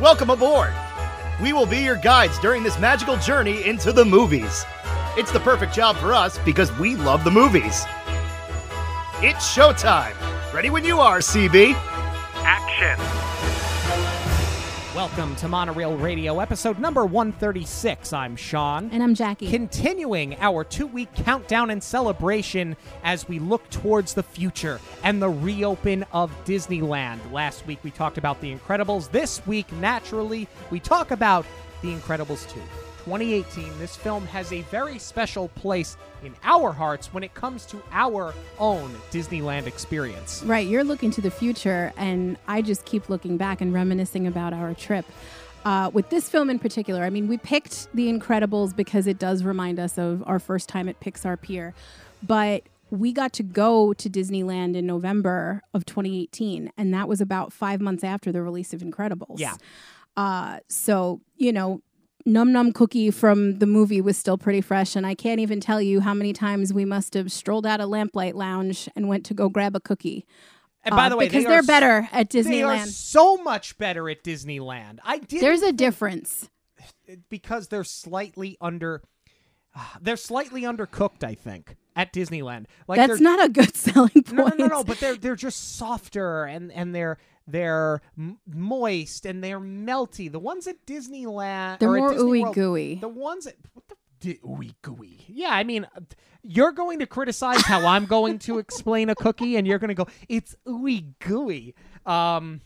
Welcome aboard! We will be your guides during this magical journey into the movies. It's the perfect job for us because we love the movies. It's showtime! Ready when you are, CB! Action! Welcome to Monorail Radio, episode number 136. I'm Sean. And I'm Jackie. Continuing our two week countdown and celebration as we look towards the future and the reopen of Disneyland. Last week we talked about The Incredibles. This week, naturally, we talk about The Incredibles 2. 2018, this film has a very special place in our hearts when it comes to our own Disneyland experience. right, you're looking to the future, and I just keep looking back and reminiscing about our trip. Uh, with this film in particular, I mean, we picked The Incredibles because it does remind us of our first time at Pixar Pier, but we got to go to Disneyland in November of 2018, and that was about five months after the release of Incredibles. Yeah. Uh, so, you know, Num Num Cookie from the movie was still pretty fresh, and I can't even tell you how many times we must have strolled out of Lamplight Lounge and went to go grab a cookie. And by Uh, the way, because they are better at They are Disneyland. so much better at Disneyland. I did There's a difference. because they're slightly under they're slightly undercooked, I think, at Disneyland. Like That's not a good selling point. no, no, no, no, but they're they're just softer and and they're they're m- moist and they're melty. The ones at Disneyland They're or more Disney ooey World, gooey. The ones at what the di- ooey gooey. Yeah, I mean, uh, you're going to criticize how I'm going to explain a cookie, and you're going to go, it's ooey gooey. Um,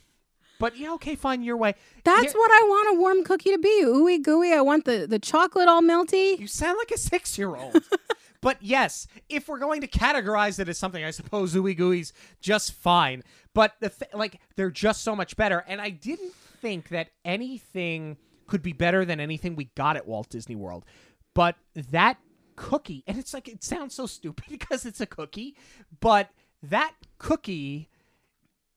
but yeah, okay, fine, your way. That's Here- what I want a warm cookie to be. Ooey gooey. I want the, the chocolate all melty. You sound like a six year old. but yes, if we're going to categorize it as something, I suppose Ooey Gooey's just fine. But the th- like, they're just so much better. And I didn't think that anything could be better than anything we got at Walt Disney World. But that cookie, and it's like, it sounds so stupid because it's a cookie, but that cookie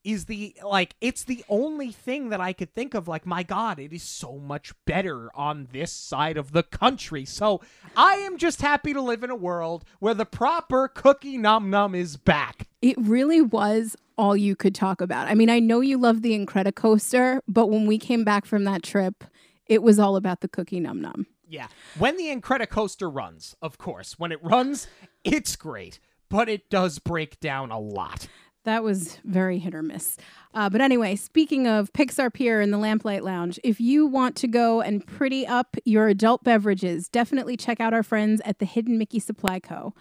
is the like it's the only thing that I could think of like my god it is so much better on this side of the country so I am just happy to live in a world where the proper cookie num num is back It really was all you could talk about. I mean, I know you love the Incredicoaster, but when we came back from that trip, it was all about the cookie num num. yeah when the Incredicoaster runs of course when it runs it's great but it does break down a lot That was very hit or miss. Uh, but anyway, speaking of Pixar Pier and the Lamplight Lounge, if you want to go and pretty up your adult beverages, definitely check out our friends at the Hidden Mickey Supply Co.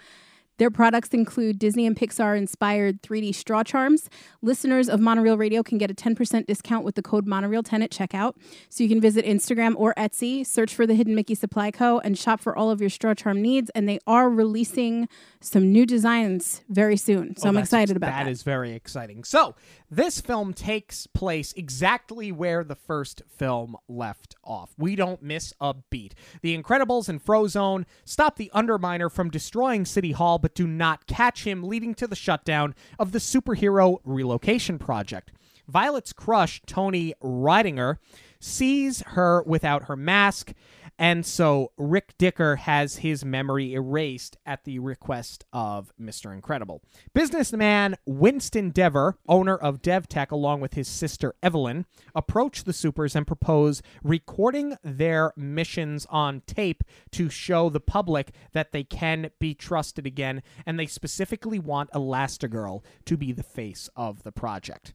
Their products include Disney and Pixar inspired 3D straw charms. Listeners of Monorail Radio can get a 10% discount with the code Monorail10 at checkout. So you can visit Instagram or Etsy, search for the Hidden Mickey Supply Co., and shop for all of your straw charm needs. And they are releasing some new designs very soon. So Oh, I'm excited about that. That is very exciting. So, this film takes place exactly where the first film left off. We don't miss a beat. The Incredibles and Frozone stop the Underminer from destroying City Hall, but do not catch him, leading to the shutdown of the superhero relocation project. Violet's crush, Tony Rydinger, sees her without her mask, and so Rick Dicker has his memory erased at the request of Mr. Incredible. Businessman Winston Deavor, owner of DevTech, along with his sister Evelyn, approach the supers and propose recording their missions on tape to show the public that they can be trusted again, and they specifically want Elastigirl to be the face of the project.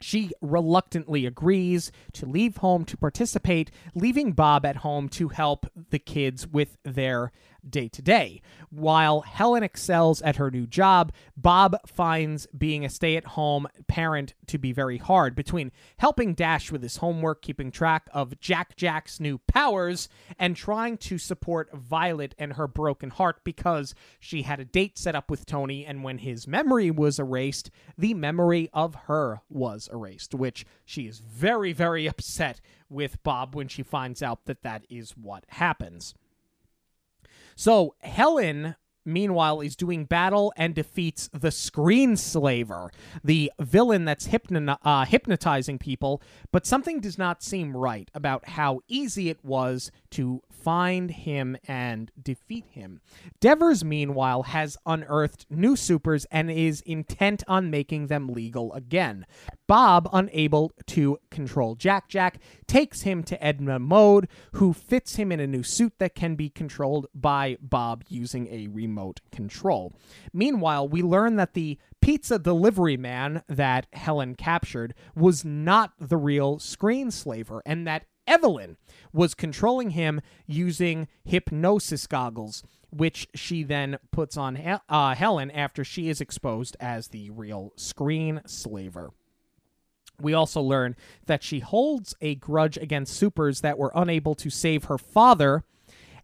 She reluctantly agrees to leave home to participate, leaving Bob at home to help the kids with their day to day. While Helen excels at her new job, Bob finds being a stay at home parent to be very hard. Between helping Dash with his homework, keeping track of Jack Jack's new powers, and trying to support Violet and her broken heart because she had a date set up with Tony, and when his memory was erased, the memory of her was erased, which she is very, very upset with Bob when she finds out that that is what happens. So Helen, meanwhile, is doing battle and defeats the Screenslaver, the villain that's hypno- uh, hypnotizing people. But something does not seem right about how easy it was to find him and defeat him. Deavors, meanwhile, has unearthed new supers and is intent on making them legal again. Bob unable to control Jack. Jack takes him to Edna Mode, who fits him in a new suit that can be controlled by Bob using a remote control. Meanwhile, we learn that the pizza delivery man that Helen captured was not the real screenslaver, and that Evelyn was controlling him using hypnosis goggles, which she then puts on Hel- uh, Helen after she is exposed as the real screen slaver. We also learn that she holds a grudge against supers that were unable to save her father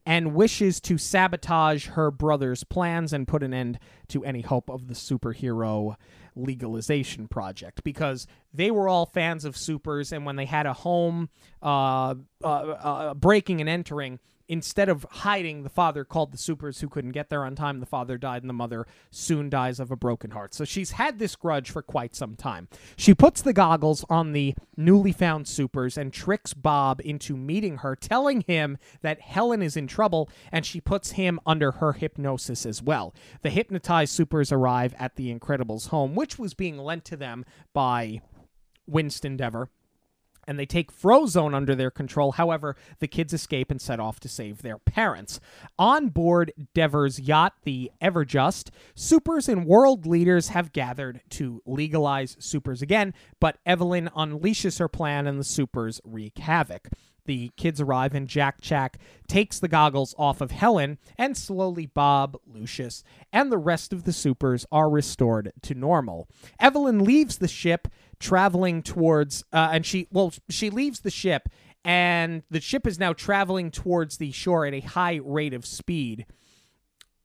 and wishes to sabotage her brother's plans and put an end to any hope of the superhero legalization project. Because they were all fans of supers and when they had a home uh, uh, uh, breaking and entering instead of hiding, the father called the supers who couldn't get there on time. The father died, and the mother soon dies of a broken heart. So she's had this grudge for quite some time. She puts the goggles on the newly found supers and tricks Bob into meeting her, telling him that Helen is in trouble, and she puts him under her hypnosis as well. The hypnotized supers arrive at the Incredibles' home, which was being lent to them by Winston Deavor and they take Frozone under their control. However, the kids escape and set off to save their parents. On board Deavor's yacht, the Everjust, supers and world leaders have gathered to legalize supers again, but Evelyn unleashes her plan and the supers wreak havoc. The kids arrive and Jack Jack takes the goggles off of Helen, and slowly Bob, Lucius, and the rest of the supers are restored to normal. Evelyn leaves the ship traveling towards, uh, and she, well, she leaves the ship, and the ship is now traveling towards the shore at a high rate of speed,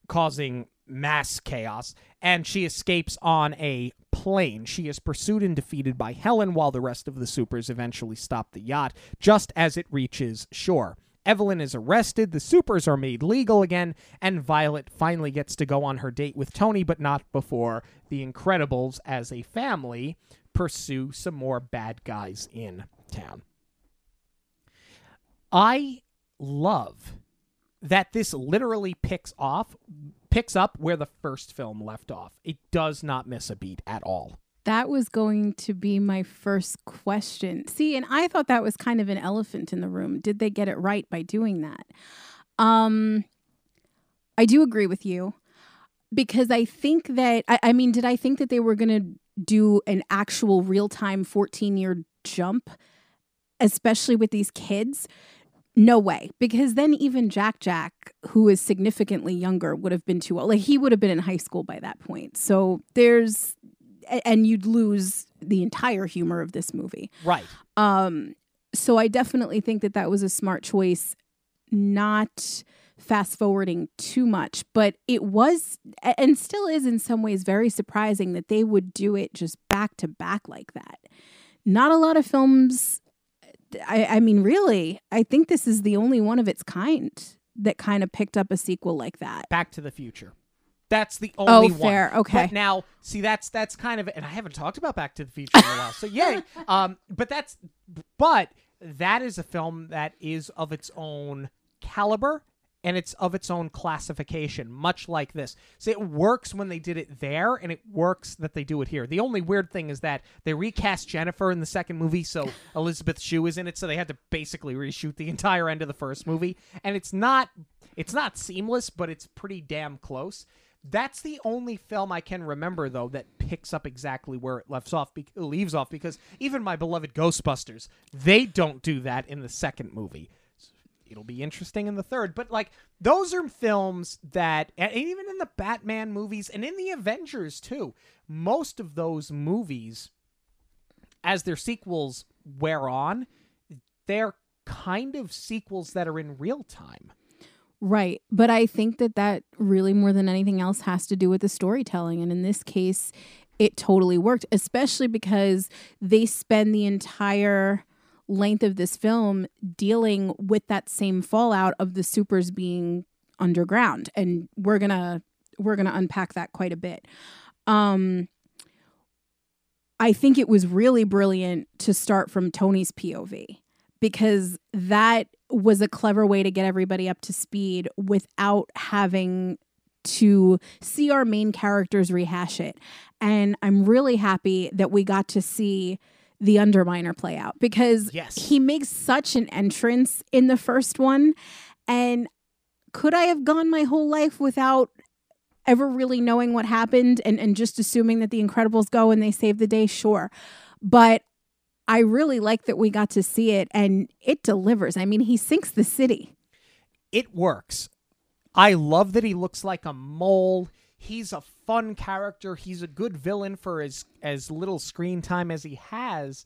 causing mass chaos, and she escapes on a plane. She is pursued and defeated by Helen while the rest of the supers eventually stop the yacht just as it reaches shore. Evelyn is arrested, the supers are made legal again, and Violet finally gets to go on her date with Tony, but not before the Incredibles as a family pursue some more bad guys in town. I love that this literally picks off picks up where the first film left off. It does not miss a beat at all. That was going to be my first question. See, and I thought that was kind of an elephant in the room. Did they get it right by doing that? Um I do agree with you because I think that I, I mean, did I think that they were going to do an actual real time 14 year jump, especially with these kids. No way. Because then even Jack Jack, who is significantly younger, would have been too old. Like he would have been in high school by that point. So there's and you'd lose the entire humor of this movie. Right. Um so I definitely think that that was a smart choice not fast forwarding too much, but it was and still is in some ways very surprising that they would do it just back to back like that. Not a lot of films. I, I mean, really, I think this is the only one of its kind that kind of picked up a sequel like that. Back to the Future. That's the only oh, fair. one. Okay. But now, see, that's that's kind of, and I haven't talked about Back to the Future in a while. So yay. Um, but that's, but that is a film that is of its own caliber and it's of its own classification, much like this. So it works when they did it there, and it works that they do it here. The only weird thing is that they recast Jennifer in the second movie, so Elizabeth Shue is in it, so they had to basically reshoot the entire end of the first movie, and it's not it's not seamless, but it's pretty damn close. That's the only film I can remember though that picks up exactly where it left off, be- leaves off. Because even my beloved Ghostbusters, they don't do that in the second movie it'll be interesting in the third. But like those are films that, and even in the Batman movies and in the Avengers too, most of those movies, as their sequels wear on, they're kind of sequels that are in real time. Right. But I think that that really more than anything else has to do with the storytelling. And in this case, it totally worked, especially because they spend the entire length of this film dealing with that same fallout of the supers being underground and we're going to we're going to unpack that quite a bit um i think it was really brilliant to start from tony's pov because that was a clever way to get everybody up to speed without having to see our main characters rehash it. And I'm really happy that we got to see the Underminer play out because Yes. he makes such an entrance in the first one. And could I have gone my whole life without ever really knowing what happened and, and just assuming that the Incredibles go and they save the day? Sure. But I really like that we got to see it and it delivers. I mean, he sinks the city. it works. I love that he looks like a mole. He's a fun character. He's a good villain for as as little screen time as he has.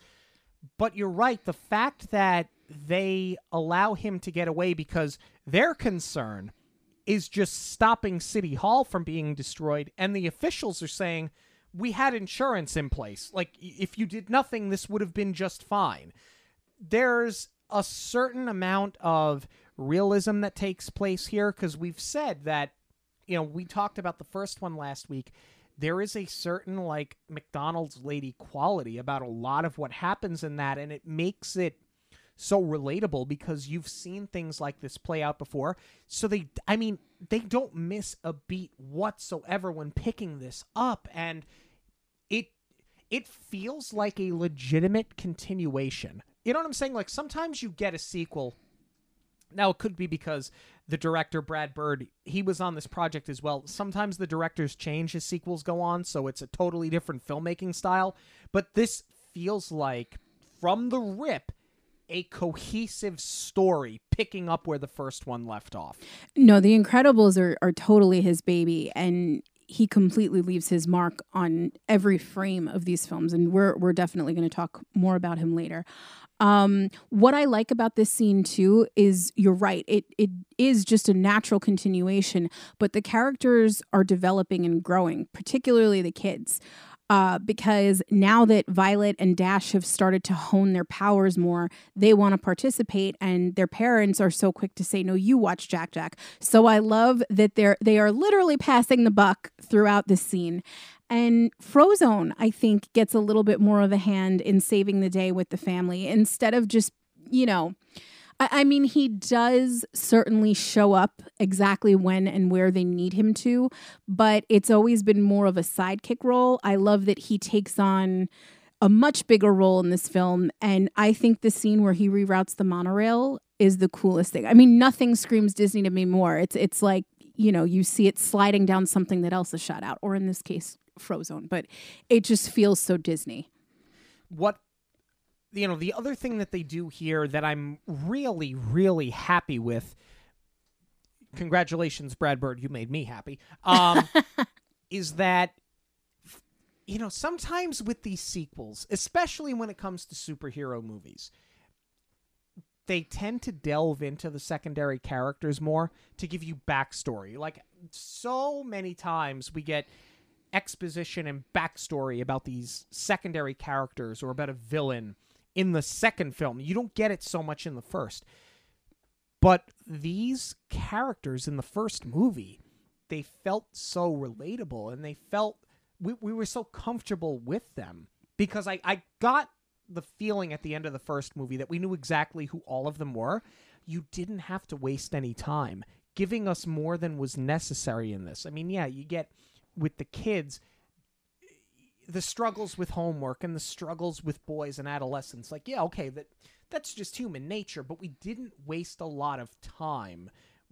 But you're right, the fact that they allow him to get away because their concern is just stopping City Hall from being destroyed and the officials are saying we had insurance in place. Like if you did nothing this would have been just fine there's a certain amount of realism that takes place here because we've said that you know we talked about the first one last week there is a certain like mcdonald's lady quality about a lot of what happens in that and it makes it so relatable because you've seen things like this play out before so they i mean they don't miss a beat whatsoever when picking this up and it it feels like a legitimate continuation. You know what I'm saying? Like sometimes you get a sequel. Now it could be because the director Brad Bird, he was on this project as well. Sometimes the directors change as sequels go on, so it's a totally different filmmaking style, but this feels like from the rip a cohesive story picking up where the first one left off. No, The Incredibles are, are totally his baby, and he completely leaves his mark on every frame of these films. And we're we're definitely going to talk more about him later. Um, what I like about this scene too is you're right. It it is just a natural continuation, but the characters are developing and growing, particularly the kids. Uh, because now that Violet and Dash have started to hone their powers more, they want to participate, and their parents are so quick to say, "No, you watch Jack Jack." So I love that they're they are literally passing the buck throughout this scene. And Frozone, I think, gets a little bit more of a hand in saving the day with the family instead of just, you know, I, I mean, he does certainly show up exactly when and where they need him to, but it's always been more of a sidekick role. I love that he takes on a much bigger role in this film. And I think the scene where he reroutes the monorail is the coolest thing. I mean, nothing screams Disney to me more. It's it's like, you know, you see it sliding down something that else is shot out, or in this case, Frozone. But it just feels so Disney. what you know the other thing that they do here that i'm really really happy with congratulations brad bird you made me happy um is that you know sometimes with these sequels especially when it comes to superhero movies they tend to delve into the secondary characters more to give you backstory. Like so many times we get exposition and backstory about these secondary characters or about a villain in the second film. You don't get it so much in the first. But these characters in the first movie, they felt so relatable and they felt we, we were so comfortable with them because I, I got the feeling at the end of the first movie that we knew exactly who all of them were. You didn't have to waste any time giving us more than was necessary in this. I mean, yeah, you get with the kids the struggles with homework and the struggles with boys and adolescents like yeah okay that that's just human nature but we didn't waste a lot of time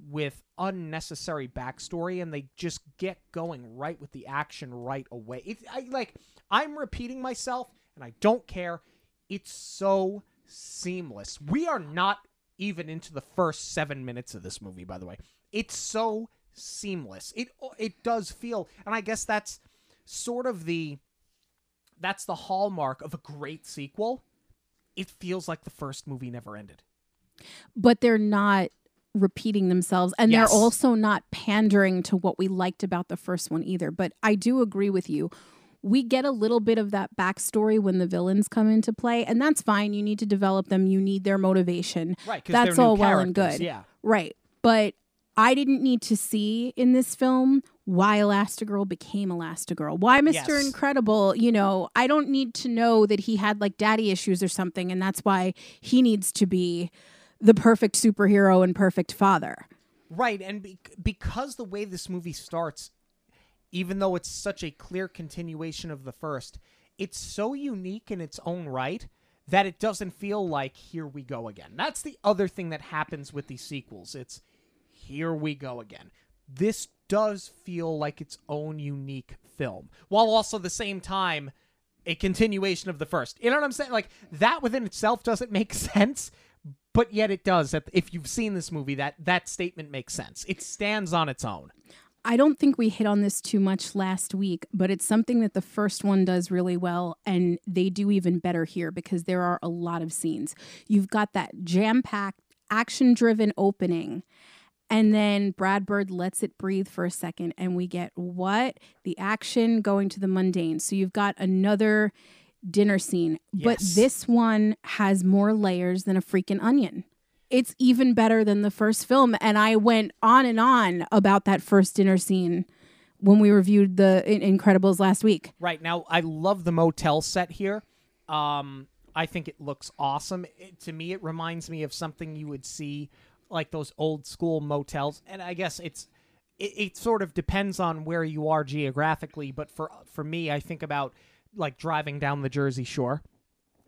with unnecessary backstory and they just get going right with the action right away. It, I, like i'm repeating myself and i don't care. It's so seamless. We are not even into the first seven minutes of this movie by the way. It's so seamless. It it does feel and i guess that's sort of the that's the hallmark of a great sequel. It feels like the first movie never ended. but they're not repeating themselves and Yes. they're also not pandering to what we liked about the first one either but i do agree with you we get a little bit of that backstory when the villains come into play and that's fine you need to develop them you need their motivation Right, that's all well and good yeah. right but i didn't need to see in this film why elastigirl became elastigirl why mr Yes. incredible you know i don't need to know that he had like daddy issues or something and that's why he needs to be the perfect superhero and perfect father. Right, and be- because the way this movie starts, even though it's such a clear continuation of the first, it's so unique in its own right that it doesn't feel like here we go again. That's the other thing that happens with these sequels. It's here we go again. This does feel like its own unique film, while also the same time a continuation of the first. You know what I'm saying? Like that within itself doesn't make sense, but yet it does. If you've seen this movie, that that statement makes sense. It stands on its own. I don't think we hit on this too much last week, but it's something that the first one does really well, and they do even better here because there are a lot of scenes. You've got that jam packed, action driven opening, and then Brad Bird lets it breathe for a second, and we get what? The action going to the mundane. So you've got another dinner scene, but this one has more layers than a freaking onion it's even better than the first film. And I went on and on about that first dinner scene when we reviewed the Incredibles last week. Right now, I love the motel set here. Um, I think it looks awesome. It, to me, it reminds me of something you would see like those old school motels. And I guess it's it, it sort of depends on where you are geographically. But for for me, I think about like driving down the Jersey Shore.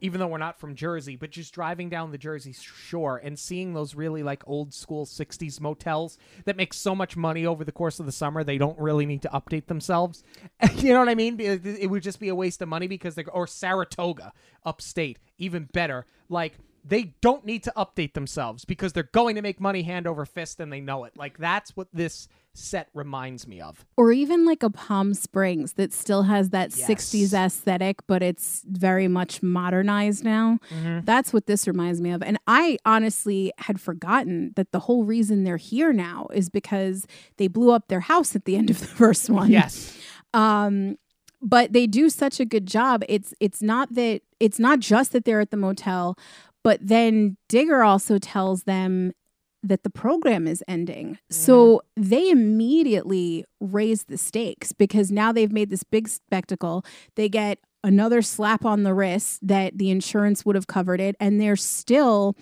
Even though we're not from Jersey, but just driving down the Jersey Shore and seeing those really like old school 60s motels that make so much money over the course of the summer, they don't really need to update themselves. you know what I mean? It would just be a waste of money because they're, or Saratoga upstate, even better. Like, they don't need to update themselves because they're going to make money hand over fist and they know it. Like, that's what this set reminds me of. Or even like a Palm Springs that still has that Yes. 60s aesthetic, but it's very much modernized now. That's what this reminds me of. And I honestly had forgotten that the whole reason they're here now is because they blew up their house at the end of the first one. Yes. um but they do such a good job it's it's not that it's not just that they're at the motel but then Dicker also tells them that the program is ending. Mm-hmm. So they immediately raise the stakes because now they've made this big spectacle. They get another slap on the wrist that the insurance would have covered it. And they're still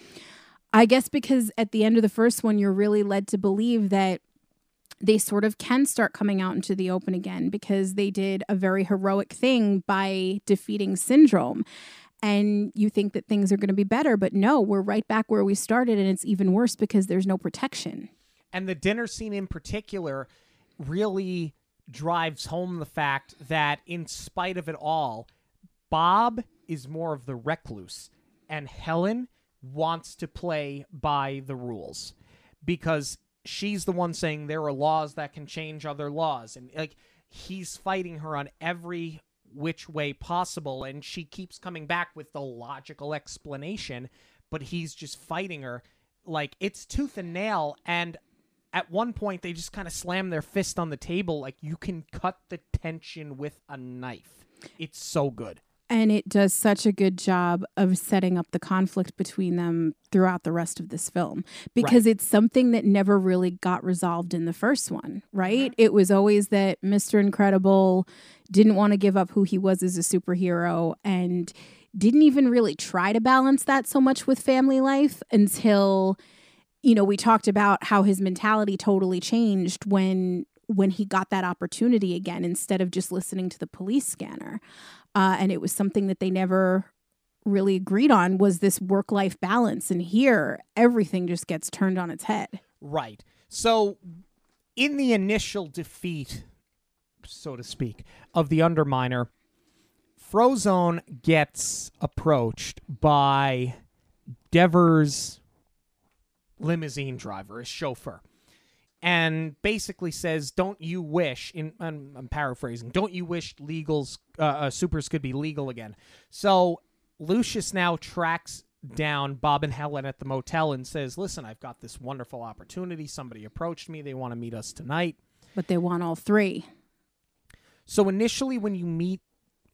i guess because at the end of the first one you're really led to believe that they sort of can start coming out into the open again because they did a very heroic thing by defeating syndrome. And you think that things are going to be better, but no, we're right back where we started, and it's even worse because there's no protection. And the dinner scene in particular really drives home the fact that, in spite of it all, Bob is more of the recluse, and Helen wants to play by the rules because she's the one saying there are laws that can change other laws. And, like, he's fighting her on every which way possible, and she keeps coming back with the logical explanation, but he's just fighting her. Like it's tooth and nail and at one point they just kind of slam their fist on the table like you can cut the tension with a knife. It's so good And it does such a good job of setting up the conflict between them throughout the rest of this film because it's something that never really got resolved in the first one, right? Mm-hmm. It was always that Mr. Incredible didn't want to give up who he was as a superhero and didn't even really try to balance that so much with family life until you know we talked about how his mentality totally changed when when he got that opportunity again instead of just listening to the police scanner uh, and it was something that they never really agreed on was this work life balance. And here everything just gets turned on its head. Right. So in the initial defeat so to speak of the underminer frozone gets approached by Deavors limousine driver his chauffeur and basically says, "Don't you wish?" In I'm, I'm paraphrasing. Don't you wish legals, uh, uh, supers could be legal again? So Lucius now tracks down Bob and Helen at the motel and says, "Listen, I've got this wonderful opportunity. Somebody approached me. They want to meet us tonight." but they want all three So initially, when you meet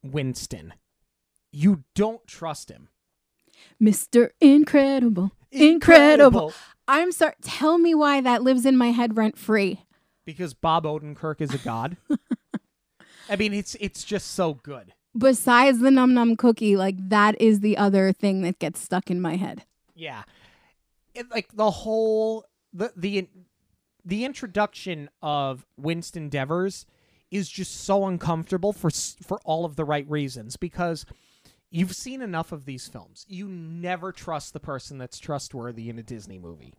Winston, you don't trust him. Mr incredible incredible i'm sorry tell me why that lives in my head rent free because Bob Odenkirk is a god. I mean, it's it's just so good. besides the num num cookie like that is the other thing that gets stuck in my head Yeah. It, like the whole the the the introduction of Winston Deavors is just so uncomfortable for for all of the right reasons because you've seen enough of these films. You never trust the person that's trustworthy in a Disney movie.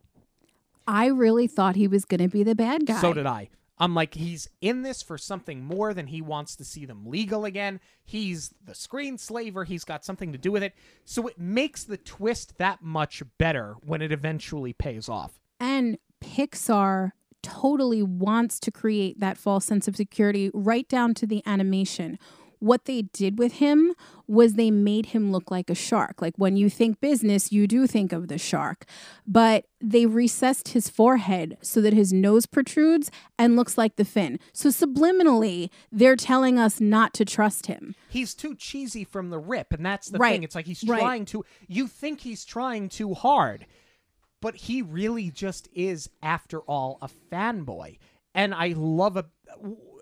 I really thought he was going to be the bad guy. So did I. I'm like, he's in this for something more than he wants to see them legal again. He's the screen slaver. He's got something to do with it. So it makes the twist that much better when it eventually pays off. And Pixar totally wants to create that false sense of security right down to the animation. What they did with him was they made him look like a shark. Like when you think business, you do think of the shark. But they recessed his forehead so that his nose protrudes and looks like the fin. So subliminally, they're telling us not to trust him. He's too cheesy from the rip, and that's the Right. thing. It's like he's Right. trying to. You think he's trying too hard, but he really just is, after all, a fanboy. And I love a.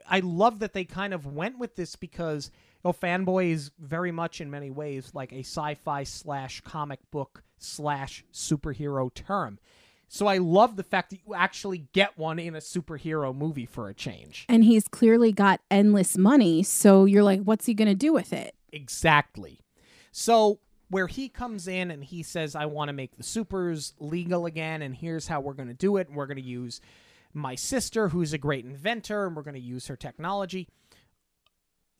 I love that they kind of went with this because you know, fanboy is very much in many ways like a sci-fi slash comic book slash superhero term. So I love the fact that you actually get one in a superhero movie for a change. And he's clearly got endless money. So you're like, what's he going to do with it? Exactly. So where he comes in and he says, I want to make the supers legal again, and here's how we're going to do it. And we're going to use my sister, who's a great inventor, and we're going to use her technology.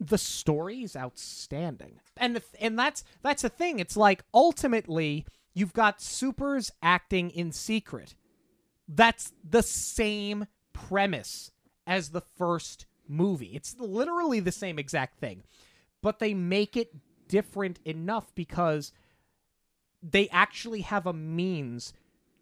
The story is outstanding, and the, and that's that's the thing. It's like ultimately you've got supers acting in secret. That's the same premise as the first movie. It's literally the same exact thing, but they make it different enough because they actually have a means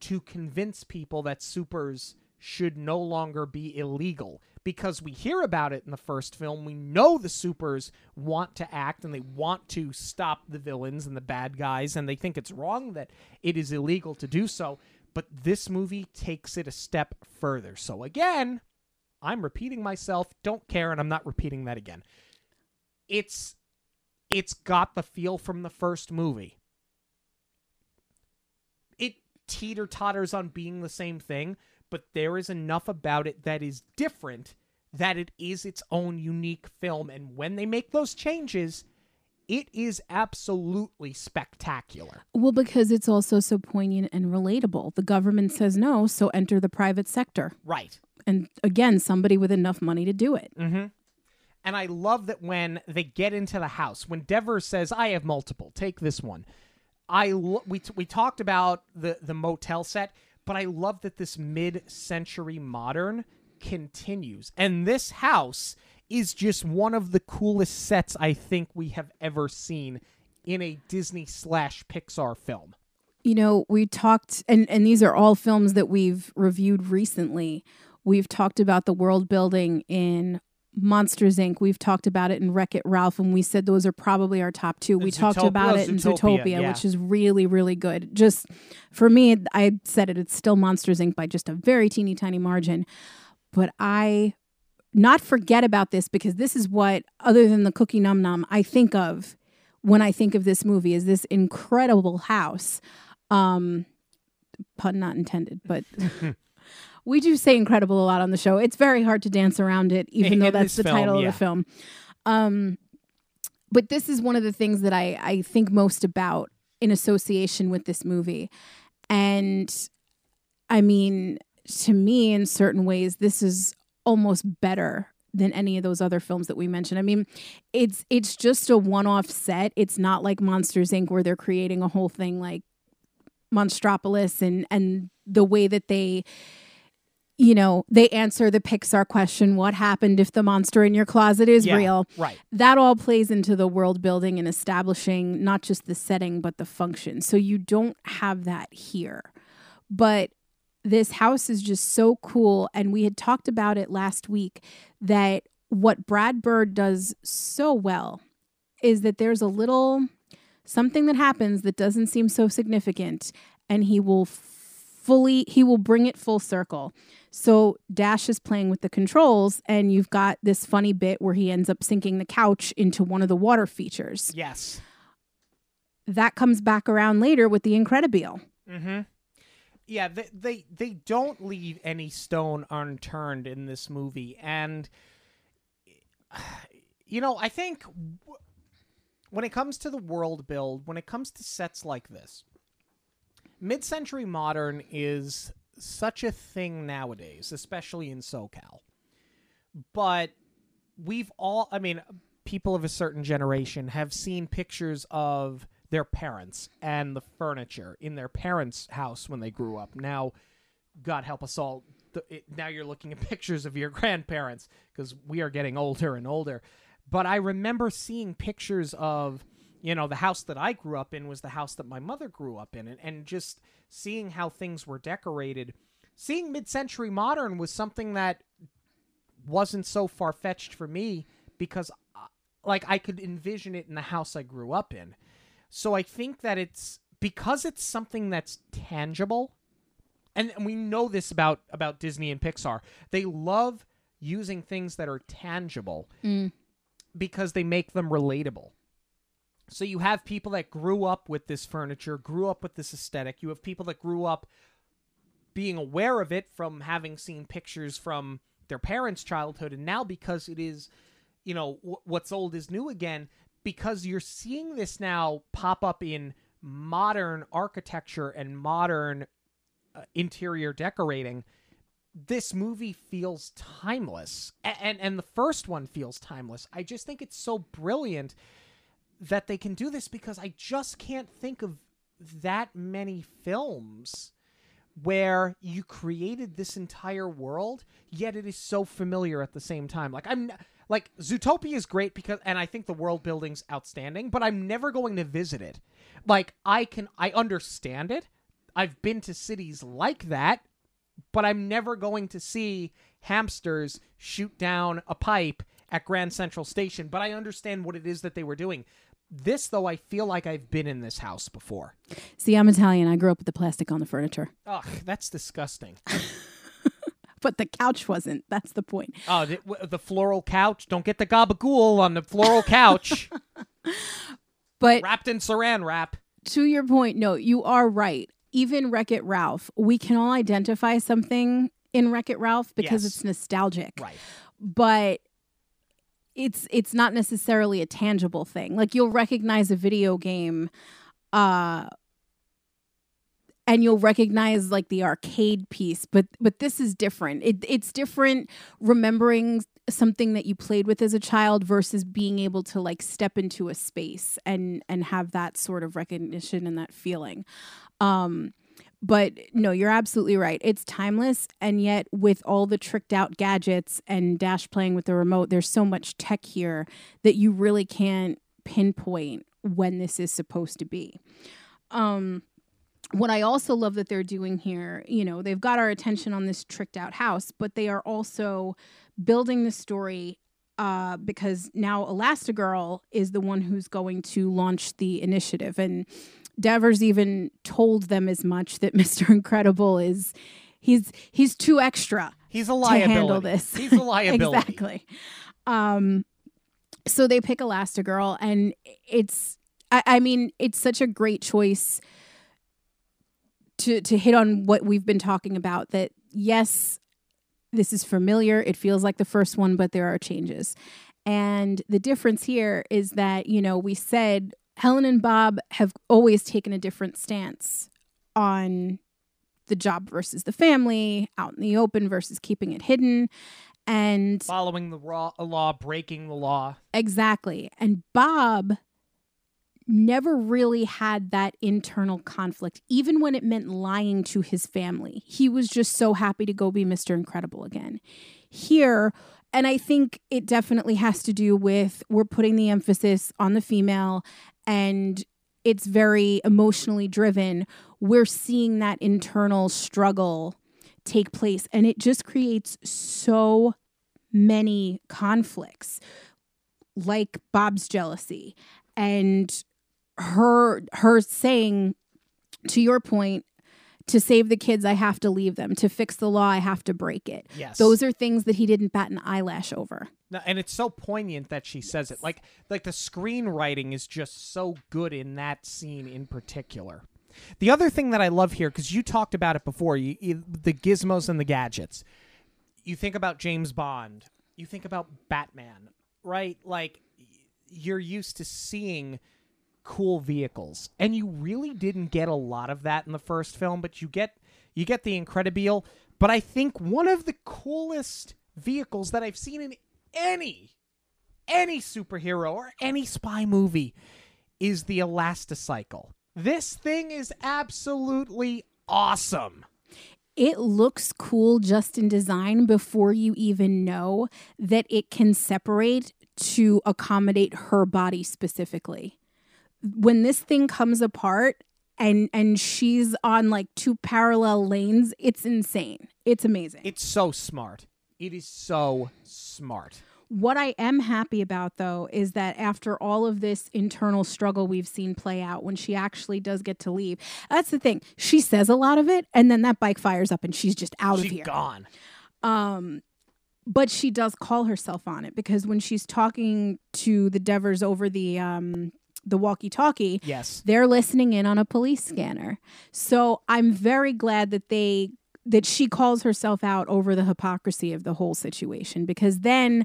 to convince people that supers should no longer be illegal because we hear about it in the first film. We know the supers want to act and they want to stop the villains and the bad guys, and they think it's wrong that it is illegal to do so. But this movie takes it a step further. So, again, I'm repeating myself. Don't care, and I'm not repeating that again. It's it's got the feel from the first movie. It teeter totters on being the same thing, but there is enough about it that is different that it is its own unique film. And when they make those changes, it is absolutely spectacular. Well, because it's also so poignant and relatable. The government says no, so enter the private sector. Right. And again, somebody with enough money to do it. Mm-hmm. And I love that when they get into the house, when Deavors says, "I have multiple, take this one." I lo- we t- we talked about the the motel set, but I love that this mid-century modern continues, and this house is just one of the coolest sets I think we have ever seen in a Disney slash Pixar film. You know, we talked, and, and these are all films that we've reviewed recently. We've talked about the world building in Monsters Inc. We've talked about it in Wreck It Ralph, and we said those are probably our top two. We talked Zootopia- about it in Zootopia, Zootopia, yeah. which is really, really good. Just for me, I said it, it's still Monsters Inc. by just a very teeny tiny margin. But I not forget about this because this is what, other than the cookie num num, I think of when I think of this movie is this incredible house. Um, pun not intended, but we do say incredible a lot on the show. It's very hard to dance around it, even In though that's the film, title yeah. of the film. Um, but this is one of the things that I, I think most about in association with this movie. And I mean, to me, in certain ways, this is almost better than any of those other films that we mentioned. I mean, it's it's just a one-off set. It's not like Monsters Inc. where they're creating a whole thing like Monstropolis and and the way that they you know, they answer the Pixar question, what happened if the monster in your closet is Yeah, real? right. That all plays into the world building and establishing not just the setting but the function. So you don't have that here. But this house is just so cool and we had talked about it last week that what Brad Bird does so well is that there's a little something that happens that doesn't seem so significant and he will fully he will bring it full circle. So Dash is playing with the controls and you've got this funny bit where he ends up sinking the couch into one of the water features. Yes. That comes back around later with the Incredibile. Mm-hmm. yeah, they, they they don't leave any stone unturned in this movie, and you know, I think w- when it comes to the world build, when it comes to sets like this, mid-century modern is such a thing nowadays, especially in SoCal. But we've all, I mean, people of a certain generation have seen pictures of their parents and the furniture in their parents' house when they grew up. Now, God help us all. Now you're looking at pictures of your grandparents because we are getting older and older. But I remember seeing pictures of, you know, the house that I grew up in was the house that my mother grew up in, and, and just seeing how things were decorated. Seeing mid century modern was something that wasn't so far fetched for me because, uh, like, I could envision it in the house I grew up in. So I think that it's because it's something that's tangible, and and we know this about about Disney and Pixar. They love using things that are tangible because they make them relatable. So you have people that grew up with this furniture, grew up with this aesthetic. You have people that grew up being aware of it from having seen pictures from their parents' childhood, and now because it is, you know, w- what's old is new again. Because you're seeing this now pop up in modern architecture and modern uh, interior decorating. This movie feels timeless, A- and and the first one feels timeless. I just think it's so brilliant that they can do this because I just can't think of that many films where you created this entire world yet it is so familiar at the same time. Like i'm like zootopia is great because and i think the world building's outstanding but i'm never going to visit it. Like i can i understand it. I've been to cities like that but i'm never going to see hamsters shoot down a pipe at grand central station but i understand what it is that they were doing this though i feel like i've been in this house before See, I'm Italian. I grew up with the plastic on the furniture, ugh that's disgusting but the couch wasn't. That's the point. Oh, the, the floral couch. Don't get the gabagool on the floral couch But wrapped in saran wrap. to your point, no, you are right. Even Wreck It Ralph, we can all identify something in Wreck It Ralph because Yes. it's nostalgic. Right. But it's it's not necessarily a tangible thing. Like you'll recognize a video game uh and you'll recognize like the arcade piece, but but this is different. It it's different remembering something that you played with as a child versus being able to like step into a space and and have that sort of recognition and that feeling. Um but no, you're absolutely right. It's timeless, and yet with all the tricked out gadgets and Dash playing with the remote, there's so much tech here that you really can't pinpoint when this is supposed to be. Um, what I also love that they're doing here, you know, they've got our attention on this tricked out house, but they are also building the story uh, because now Elastigirl is the one who's going to launch the initiative. And Deavors even told them as much that Mr. Incredible is he's he's too extra He's a to liability. handle this. He's a liability. exactly. Um, so they pick Elastigirl, and it's I, I mean it's such a great choice to to hit on what we've been talking about. That yes, this is familiar. It feels like the first one, but there are changes. And the difference here is that, you know, we said Helen and Bob have always taken a different stance on the job versus the family, out in the open versus keeping it hidden. And Following the raw, law, breaking the law. exactly. And Bob never really had that internal conflict, even when it meant lying to his family. He was just so happy to go be Mr. Incredible again. Here, and I think it definitely has to do with we're putting the emphasis on the female and it's very emotionally driven. We're seeing that internal struggle take place and it just creates so many conflicts like Bob's jealousy and her her saying to your point to save the kids I have to leave them to fix the law I have to break it. Yes. Those are things that he didn't bat an eyelash over. No, and it's so poignant that she says it. Like like the screenwriting is just so good in that scene in particular. The other thing that I love here, because you talked about it before, you, you, the gizmos and the gadgets. You think about James Bond. You think about Batman, right? Like you're used to seeing cool vehicles, and you really didn't get a lot of that in the first film. But you get you get the Incredibile. But I think one of the coolest vehicles that I've seen in any any superhero or any spy movie is the Elasticycle. This thing is absolutely awesome. It looks cool just in design before you even know that it can separate to accommodate her body specifically. When this thing comes apart and and she's on like two parallel lanes, it's insane. It's amazing. It's so smart. It is so smart. What I am happy about, though, is that after all of this internal struggle we've seen play out, when she actually does get to leave, that's the thing. She says a lot of it, and then that bike fires up, and she's just out She's of here. She's gone. Um, but she does call herself on it because when she's talking to the Deavors over the um, the walkie-talkie, Yes. they're listening in on a police scanner. So I'm very glad that they that she calls herself out over the hypocrisy of the whole situation because then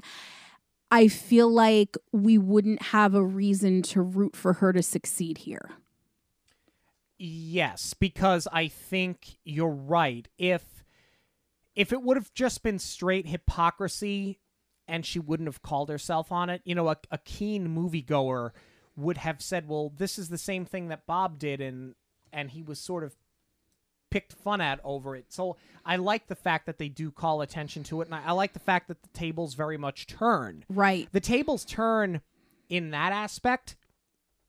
I feel like we wouldn't have a reason to root for her to succeed here. Yes, because I think you're right. If if it would have just been straight hypocrisy and she wouldn't have called herself on it, you know, a, a keen moviegoer would have said, "Well, this is the same thing that Bob did and and he was sort of picked fun at over it." So, I like the fact that they do call attention to it and I, I like the fact that the tables very much turn. Right. The tables turn in that aspect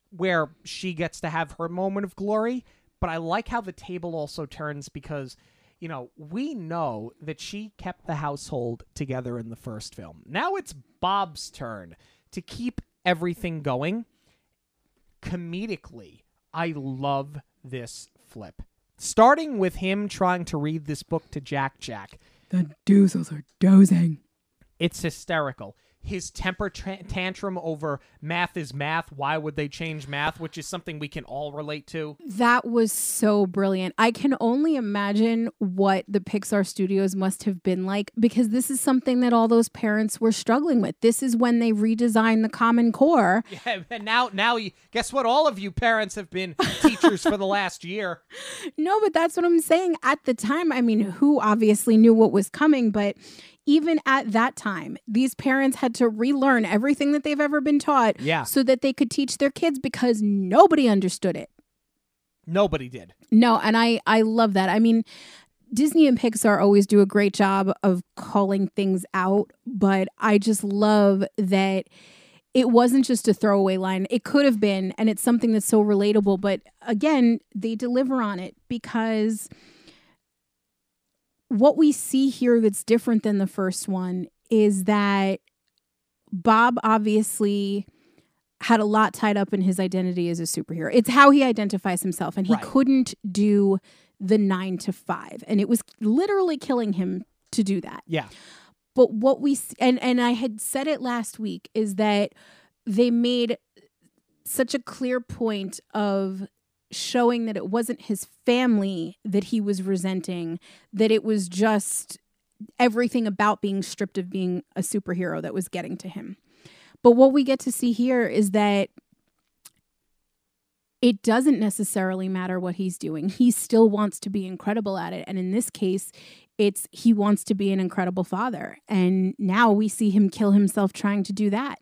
where she gets to have her moment of glory, but I like how the table also turns because you know, we know that she kept the household together in the first film. Now it's Bob's turn to keep everything going. Comedically, I love this flip. Starting with him trying to read this book to Jack Jack. The doozles are dozing. It's hysterical. His temper tra- tantrum over math is math. Why would they change math? Which is something we can all relate to. That was so brilliant. I can only imagine what the Pixar studios must have been like because this is something that all those parents were struggling with. This is when they redesigned the Common Core. Yeah, and now, now, you, guess what? All of you parents have been teachers for the last year. No, but that's what I'm saying. At the time, I mean, who obviously knew what was coming, but even at that time, these parents had to relearn everything that they've ever been taught Yeah. so that they could teach their kids because nobody understood it. Nobody did. No, and I I love that. I mean, Disney and Pixar always do a great job of calling things out, but I just love that it wasn't just a throwaway line. It could have been, and it's something that's so relatable, but again, they deliver on it because what we see here that's different than the first one is that Bob obviously had a lot tied up in his identity as a superhero. It's how he identifies himself, and he Right. couldn't do the nine to five, and it was literally killing him to do that. Yeah. But what we and and I had said it last week is that they made such a clear point of showing that it wasn't his family that he was resenting, that it was just everything about being stripped of being a superhero that was getting to him. But what we get to see here is that it doesn't necessarily matter what he's doing. He still wants to be incredible at it. And in this case, it's he wants to be an incredible father. And now we see him kill himself trying to do that.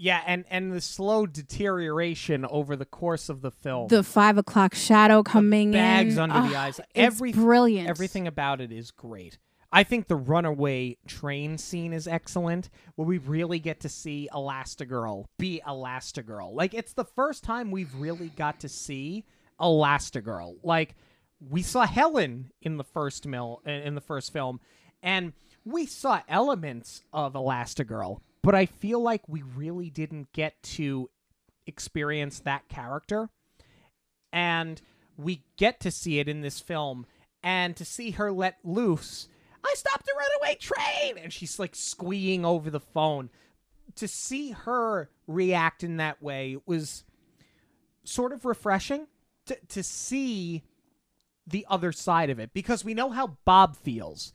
Yeah, and and the slow deterioration over the course of the film. The five o'clock shadow coming bags in. under the Ah, eyes. Every brilliant. everything about it is great. I think the runaway train scene is excellent, where we really get to see Elastigirl be Elastigirl. Like it's the first time we've really got to see Elastigirl. Like we saw Helen in the first mil in the first film, and we saw elements of Elastigirl, but I feel like we really didn't get to experience that character. And we get to see it in this film. And to see her let loose i stopped a runaway train! And she's like squeeing over the phone. To see her react in that way was sort of refreshing to, to see the other side of it. Because we know how Bob feels,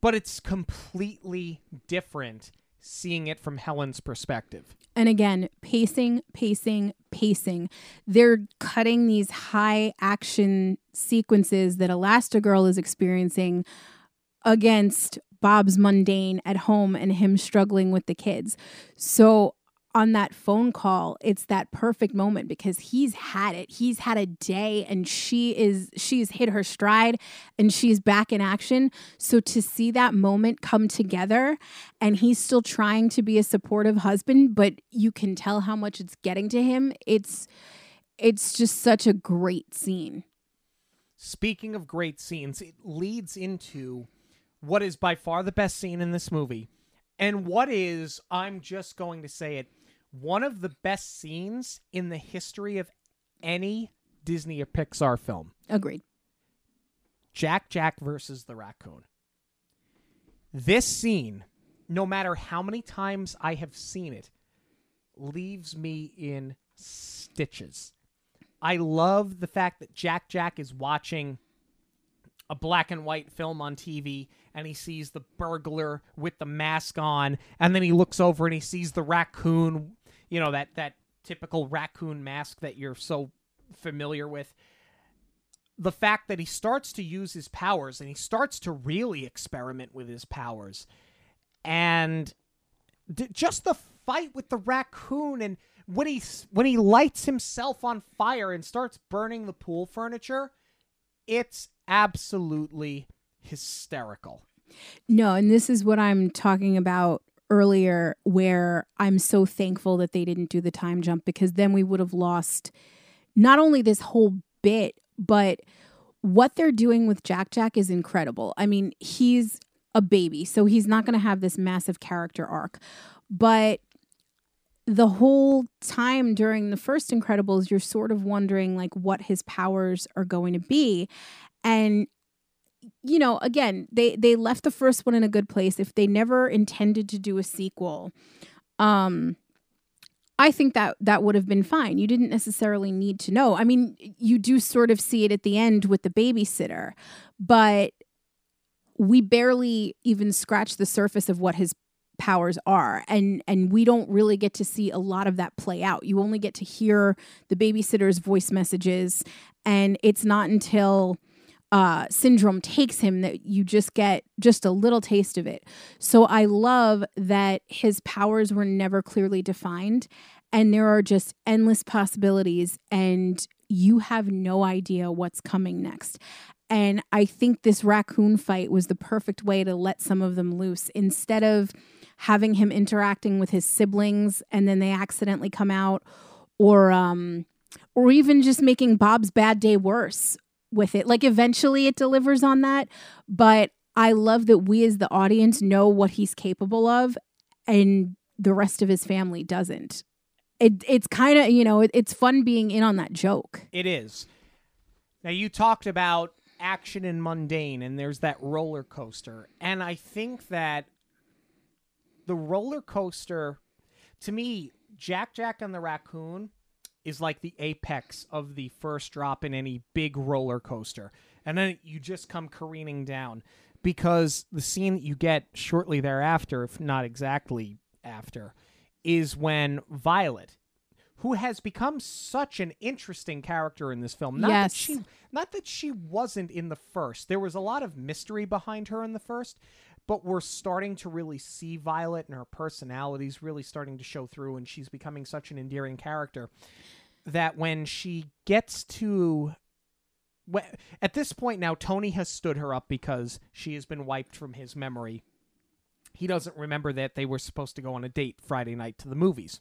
but it's completely different seeing it from Helen's perspective. And again, pacing, pacing, pacing. They're cutting these high action sequences that Elastigirl is experiencing against Bob's mundane at home and him struggling with the kids. So on that phone call, it's that perfect moment because he's had it. He's had a day and she is she's hit her stride and she's back in action. So to see that moment come together and he's still trying to be a supportive husband, but you can tell how much it's getting to him. It's it's just such a great scene. Speaking of great scenes, it leads into what is by far the best scene in this movie. And what is, I'm just going to say it, one of the best scenes in the history of any Disney or Pixar film. Agreed. Jack Jack versus the raccoon. This scene, no matter how many times I have seen it, leaves me in stitches. I love the fact that Jack Jack is watching a black and white film on TV and he sees the burglar with the mask on and then he looks over and he sees the raccoon, you know, that that typical raccoon mask that you're so familiar with. The fact that he starts to use his powers and he starts to really experiment with his powers. And just the fight with the raccoon and when he when he lights himself on fire and starts burning the pool furniture, it's absolutely hysterical. No, and this is what I'm talking about earlier, where I'm so thankful that they didn't do the time jump because then we would have lost not only this whole bit, but what they're doing with Jack Jack is incredible. I mean, he's a baby, so he's not going to have this massive character arc. But the whole time during the first Incredibles, you're sort of wondering like what his powers are going to be. And you know, again, they they left the first one in a good place. If they never intended to do a sequel, um I think that that would have been fine. You didn't necessarily need to know. I mean, you do sort of see it at the end with the babysitter, but we barely even scratch the surface of what his powers are and and we don't really get to see a lot of that play out you only get to hear the babysitter's voice messages and it's not until uh, syndrome takes him that you just get just a little taste of it. So I love that his powers were never clearly defined and there are just endless possibilities and you have no idea what's coming next. And I think this raccoon fight was the perfect way to let some of them loose instead of having him interacting with his siblings and then they accidentally come out or um or even just making Bob's bad day worse with it. Like eventually it delivers on that, but I love that we as the audience know what he's capable of and the rest of his family doesn't. It it's kind of, you know, it, it's fun being in on that joke. It is. Now you talked about action and mundane and there's that roller coaster. And I think that the roller coaster to me, Jack Jack and the Raccoon is like the apex of the first drop in any big roller coaster. And then you just come careening down because the scene that you get shortly thereafter, if not exactly after, is when Violet, who has become such an interesting character in this film, not Yes. that she not that she wasn't in the first. There was a lot of mystery behind her in the first, but we're starting to really see Violet and her personality's really starting to show through and she's becoming such an endearing character that when she gets to at this point now Tony has stood her up because she has been wiped from his memory. He doesn't remember that they were supposed to go on a date Friday night to the movies.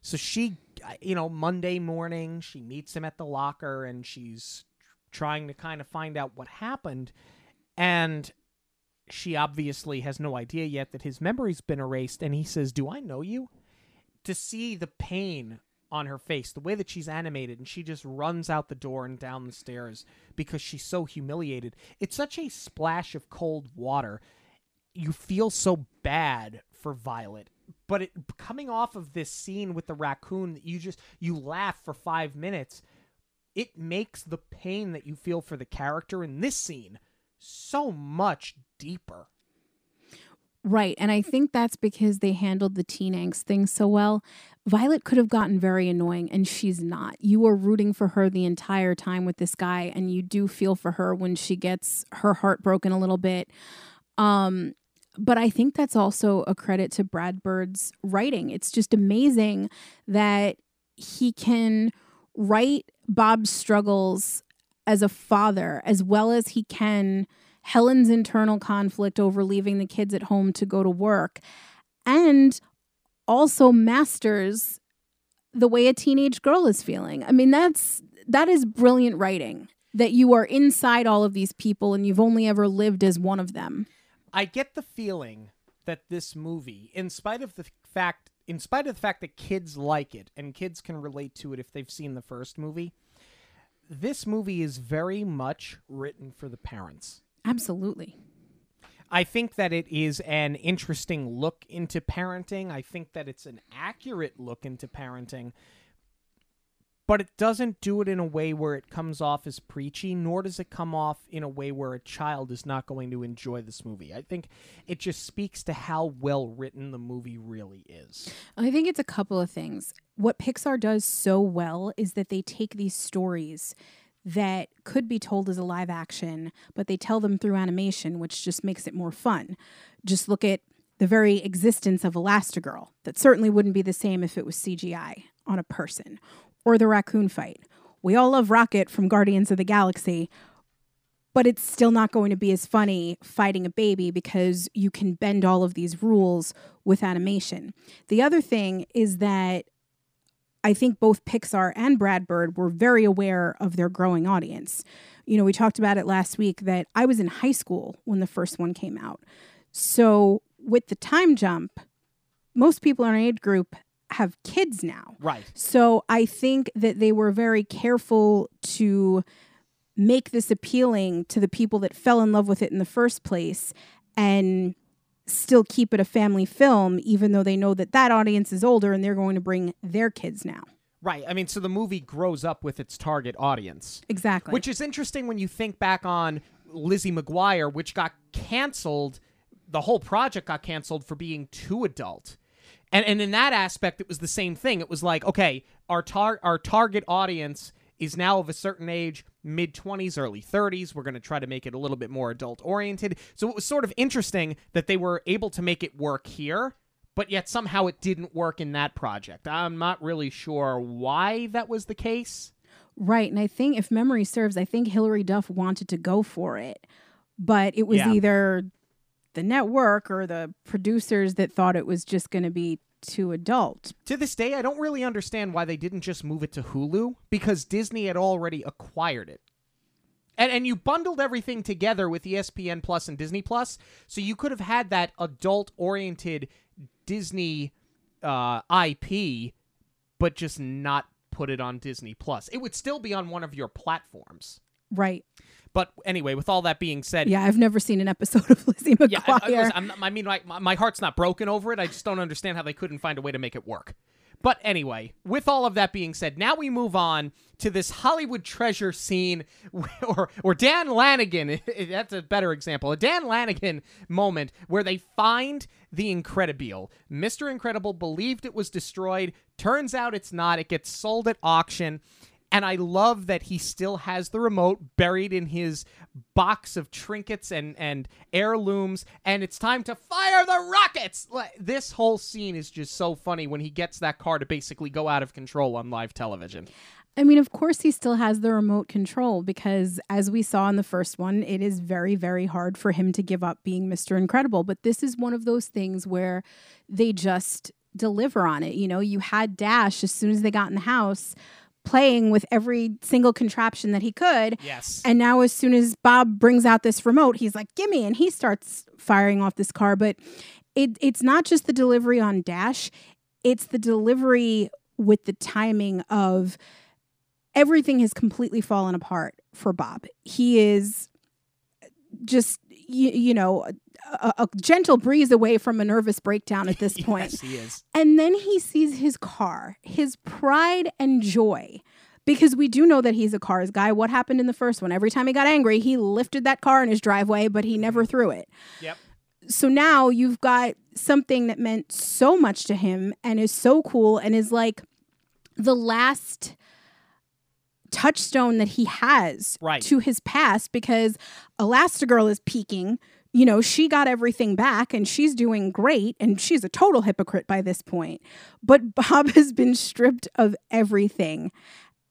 So she, you know, Monday morning, she meets him at the locker and she's trying to kind of find out what happened. And she obviously has no idea yet that his memory's been erased. And he says, Do I know you? To see the pain on her face, the way that she's animated, and she just runs out the door and down the stairs because she's so humiliated. It's such a splash of cold water. You feel so bad for Violet. But it coming off of this scene with the raccoon, that you just you laugh for five minutes. it makes the pain that you feel for the character in this scene so much deeper. Right. And I think that's because they handled the teen angst thing so well. Violet could have gotten very annoying, and she's not. You are rooting for her the entire time with this guy, and you do feel for her when she gets her heart broken a little bit. Um, but I think that's also a credit to Brad Bird's writing. It's just amazing that he can write Bob's struggles as a father as well as he can Helen's internal conflict over leaving the kids at home to go to work, and also masters the way a teenage girl is feeling. I mean, that's that is brilliant writing. That you are inside all of these people and you've only ever lived as one of them. I get the feeling that this movie, in spite of the fact in spite of the fact that kids like it and kids can relate to it if they've seen the first movie, this movie is very much written for the parents. Absolutely. I think that it is an interesting look into parenting. I think that it's an accurate look into parenting. But it doesn't do it in a way where it comes off as preachy, nor does it come off in a way where a child is not going to enjoy this movie. I think it just speaks to how well written the movie really is. I think it's a couple of things. What Pixar does so well is that they take these stories that could be told as a live action, but they tell them through animation, which just makes it more fun. Just look at the very existence of Elastigirl. That certainly wouldn't be the same if it was CGI on a person. Or the raccoon fight. We all love Rocket from Guardians of the Galaxy, but it's still not going to be as funny fighting a baby because you can bend all of these rules with animation. The other thing is that I think both Pixar and Brad Bird were very aware of their growing audience. You know, we talked about it last week that I was in high school when the first one came out. So, with the time jump, most people in our age group have kids now. Right. So, I think that they were very careful to make this appealing to the people that fell in love with it in the first place and still keep it a family film, even though they know that that audience is older and they're going to bring their kids now. Right. I mean, so the movie grows up with its target audience. Exactly. Which is interesting when you think back on Lizzie McGuire, which got canceled. The whole project got canceled for being too adult. And, and in that aspect, it was the same thing. It was like, okay, our tar- our target audience is now of a certain age, mid 20s, early 30s. We're going to try to make it a little bit more adult oriented. So it was sort of interesting that they were able to make it work here, but yet somehow it didn't work in that project. I'm not really sure why that was the case. Right. And I think, if memory serves, I think Hilary Duff wanted to go for it, but it was Yeah. either the network or the producers that thought it was just going to be too adult. To this day, I don't really understand why they didn't just move it to Hulu because Disney had already acquired it. And and you bundled everything together with ESPN Plus and Disney Plus, so you could have had that adult-oriented Disney uh, IP, but just not put it on Disney Plus. It would still be on one of your platforms. Right. But anyway, with all that being said, Yeah, I've never seen an episode of Lizzie McGuire. yeah, I, I, not- I mean, like, my, my heart's not broken over it. I just don't understand how they couldn't find a way to make it work. But anyway, with all of that being said, now we move on to this Hollywood treasure scene, or or Dan Lanigan. That's a better example. A Dan Lanigan moment where they find the Incredibile. Mister Incredible believed it was destroyed. Turns out it's not. It gets sold at auction. And I love that he still has the remote buried in his box of trinkets and, and heirlooms, and it's time to fire the rockets. Like, This whole scene is just so funny when he gets that car to basically go out of control on live television. I mean, of course, he still has the remote control because, as we saw in the first one, it is very, very hard for him to give up being Mr. Incredible. But this is one of those things where they just deliver on it. You know, you had Dash as soon as they got in the house playing with every single contraption that he could. Yes. And now, as soon as Bob brings out this remote, he's like, "Gimme!" and he starts firing off this car. But it, it's not just the delivery on Dash; it's the delivery with the timing of everything has completely fallen apart for Bob. He is just you, you know a, a gentle breeze away from a nervous breakdown at this point. yes, he is. And then he sees his car, his pride and joy, because we do know that he's a cars guy. What happened in the first one? Every time he got angry, he lifted that car in his driveway, but he never mm-hmm. threw it. Yep. So now you've got something that meant so much to him and is so cool and is like the last touchstone that he has Right. to his past because Elastigirl is peaking. You know, she got everything back and she's doing great and she's a total hypocrite by this point. But Bob has been stripped of everything.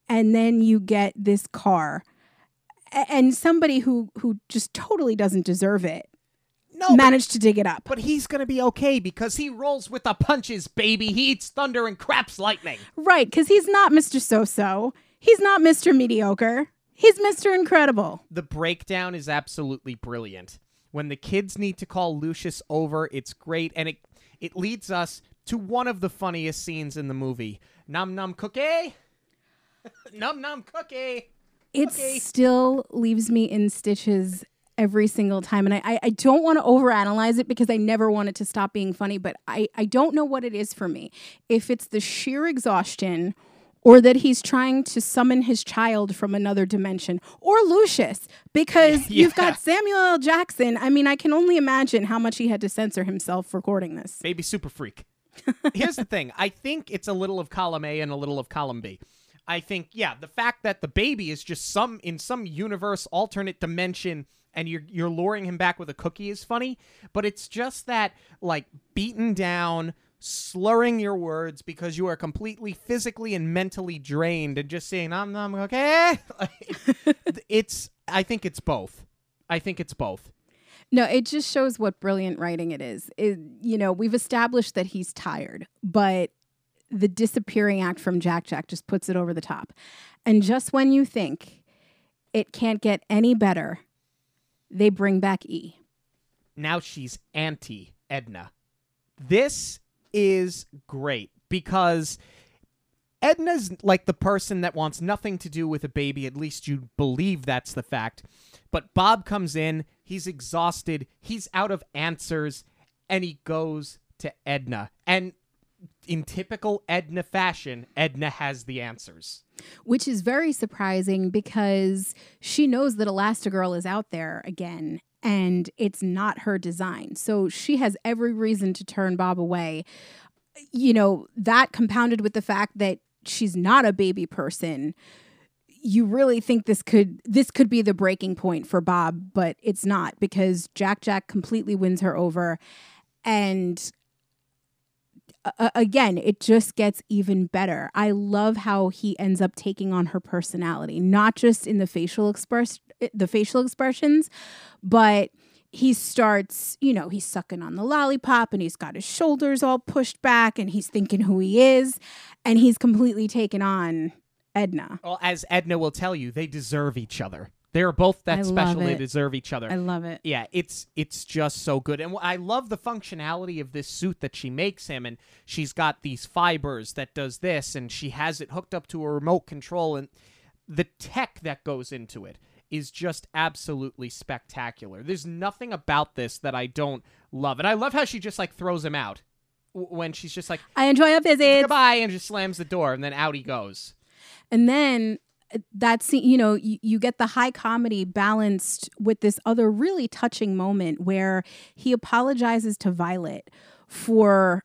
And then you get this car and somebody who who just totally doesn't deserve it No, but, managed to dig it up. but he's gonna be okay because he rolls with the punches, baby. He eats thunder and craps lightning. Right, because he's not Mr. So So. He's not Mr. Mediocre. He's Mr. Incredible. The breakdown is absolutely brilliant. When the kids need to call Lucius over, it's great, and it it leads us to one of the funniest scenes in the movie. Num num cookie. num num cookie. It Okay. still leaves me in stitches every single time. And I, I, I don't want to overanalyze it because I never want it to stop being funny, but I, I don't know what it is for me. If it's the sheer exhaustion or that he's trying to summon his child from another dimension, or Lucius, because you've got Samuel L. Jackson. I mean, I can only imagine how much he had to censor himself recording this. Baby super freak. Here's the thing. I think it's a little of column A and a little of column B. I think, yeah, the fact that the baby is just some in some universe, alternate dimension, and you're you're luring him back with a cookie is funny, but it's just that like beaten down, slurring your words because you are completely physically and mentally drained and just saying, I'm I'm okay. It's I think it's both. I think it's both. No, it just shows what brilliant writing it is. It, you know, we've established that he's tired, but the disappearing act from Jack Jack just puts it over the top. And just when you think it can't get any better, they bring back E. now she's anti Edna. This is great because Edna's like the person that wants nothing to do with a baby. At least you believe that's the fact. But Bob comes in, he's exhausted, he's out of answers, and he goes to Edna. And in typical Edna fashion, Edna has the answers. which is very surprising because she knows that Elastigirl is out there again and it's not her design. So she has every reason to turn Bob away. You know, that compounded with the fact that she's not a baby person. You really think this could this could be the breaking point for Bob, but it's not because Jack Jack completely wins her over and uh, a- again, it just gets even better. I love how he ends up taking on her personality, not just in the facial express the facial expressions, but he starts, you know, he's sucking on the lollipop and he's got his shoulders all pushed back and he's thinking who he is and he's completely taken on Edna. Well, as Edna will tell you, they deserve each other. They are both that I special. They deserve each other. I love it. yeah, it's it's just so good, and I love the functionality of this suit that she makes him, and she's got these fibers that does this, and she has it hooked up to a remote control, and the tech that goes into it is just absolutely spectacular. There's nothing about this that I don't love, and I love how she just like throws him out when she's just like I enjoy a visit. goodbye and just slams the door, and then out he goes. And then uh, that scene, you know, you, you get the high comedy balanced with this other really touching moment where he apologizes to Violet for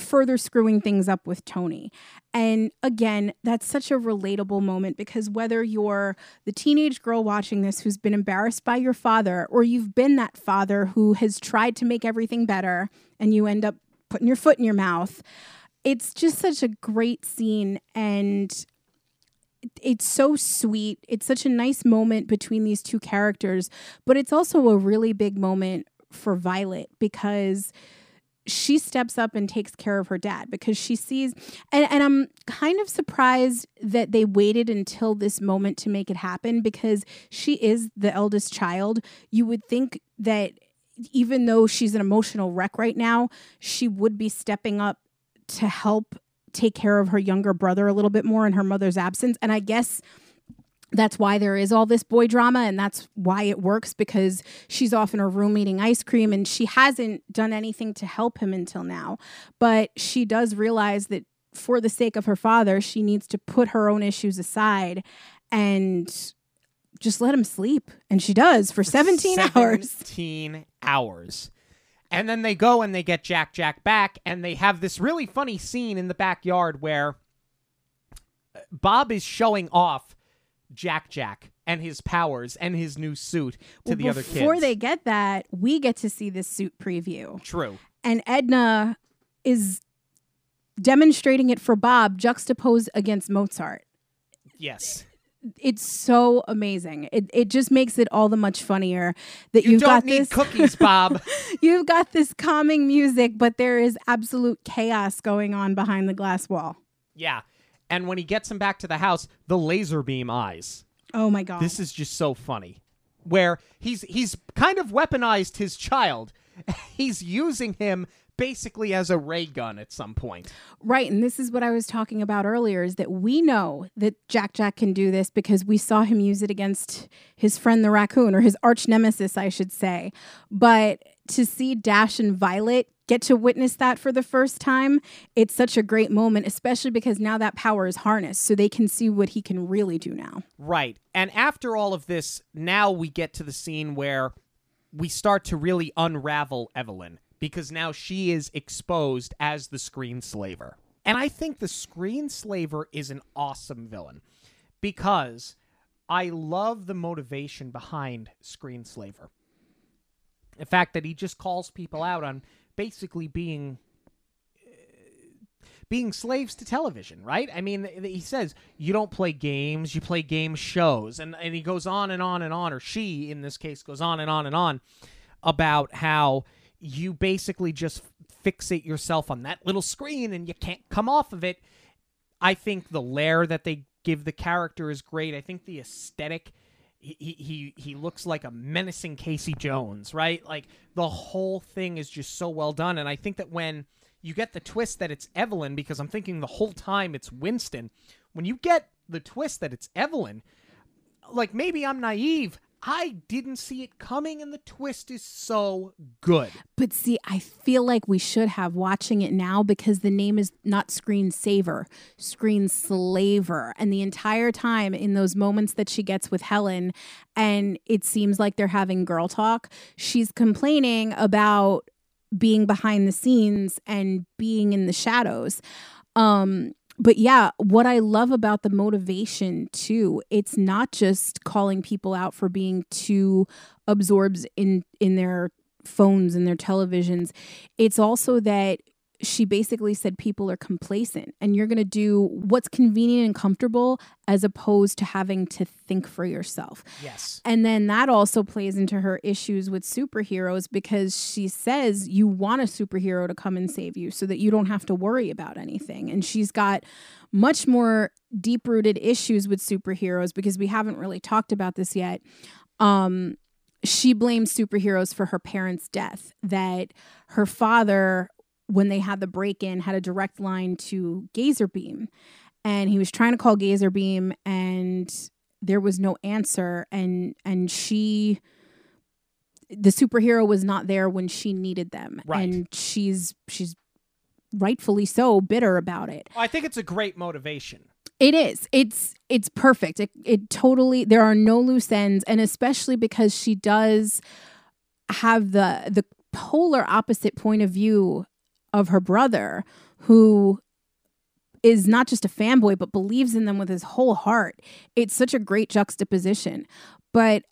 further screwing things up with Tony. And again, that's such a relatable moment because whether you're the teenage girl watching this who's been embarrassed by your father, or you've been that father who has tried to make everything better and you end up putting your foot in your mouth, it's just such a great scene. And it's so sweet. It's such a nice moment between these two characters, but it's also a really big moment for Violet because she steps up and takes care of her dad because she sees and, and I'm kind of surprised that they waited until this moment to make it happen because she is the eldest child. You would think that even though she's an emotional wreck right now, she would be stepping up to help take care of her younger brother a little bit more in her mother's absence. And I guess that's why there is all this boy drama and that's why it works because she's off in her room eating ice cream and she hasn't done anything to help him until now. But she does realize that for the sake of her father, she needs to put her own issues aside and just let him sleep. And she does for 17 hours. 17 hours. And then they go and they get Jack Jack back, and they have this really funny scene in the backyard where Bob is showing off Jack Jack and his powers and his new suit to Well, the other kids. Before they get that, we get to see this suit preview. True. And Edna is demonstrating it for Bob juxtaposed against Mozart. Yes. It's so amazing. It it just makes it all the much funnier that You have don't got need this cookies, Bob. you've got this calming music, but there is absolute chaos going on behind the glass wall. yeah. And when he gets him back to the house, the laser beam eyes. Oh my god. This is just so funny. Where he's he's kind of weaponized his child. He's using him basically as a ray gun at some point. Right, and this is what I was talking about earlier is that we know that Jack Jack can do this because we saw him use it against his friend the raccoon or his arch nemesis, I should say. But to see Dash and Violet get to witness that for the first time, it's such a great moment, especially because now that power is harnessed so they can see what he can really do now. Right. And after all of this, now we get to the scene where we start to really unravel Evelyn because now she is exposed as the screen slaver. And I think the screen slaver is an awesome villain because I love the motivation behind screen slaver. The fact that he just calls people out on basically being uh, being slaves to television, right? I mean, he says you don't play games, you play game shows, and and he goes on and on and on, or she in this case goes on and on and on about how you basically just fixate yourself on that little screen and you can't come off of it. I think the lair that they give the character is great. I think the aesthetic. He, he he looks like a menacing Casey Jones, right? Like the whole thing is just so well done, and I think that when you get the twist that it's Evelyn, because I'm thinking the whole time it's Winston. When you get the twist that it's Evelyn, like maybe I'm naive. I didn't see it coming, and the twist is so good. But see, I feel like we should have watching it now because the name is not Screen Saver, Screen Slaver. And the entire time in those moments that she gets with Helen, and it seems like they're having girl talk, she's complaining about being behind the scenes and being in the shadows. Um, but yeah, what I love about the motivation too, it's not just calling people out for being too absorbed in in their phones and their televisions. It's also that she basically said people are complacent and you're going to do what's convenient and comfortable as opposed to having to think for yourself. Yes. And then that also plays into her issues with superheroes because she says you want a superhero to come and save you so that you don't have to worry about anything. And she's got much more deep rooted issues with superheroes because we haven't really talked about this yet. Um, she blames superheroes for her parents' death, that her father, when they had the break in, had a direct line to Gazer Beam. And he was trying to call Gazer Beam and there was no answer and and she the superhero was not there when she needed them Right. and she's she's rightfully so bitter about it I think it's a great motivation. it is it's it's perfect it, it totally there are no loose ends and especially because she does have the the polar opposite point of view of her brother who is not just a fanboy but believes in them with his whole heart. It's such a great juxtaposition. But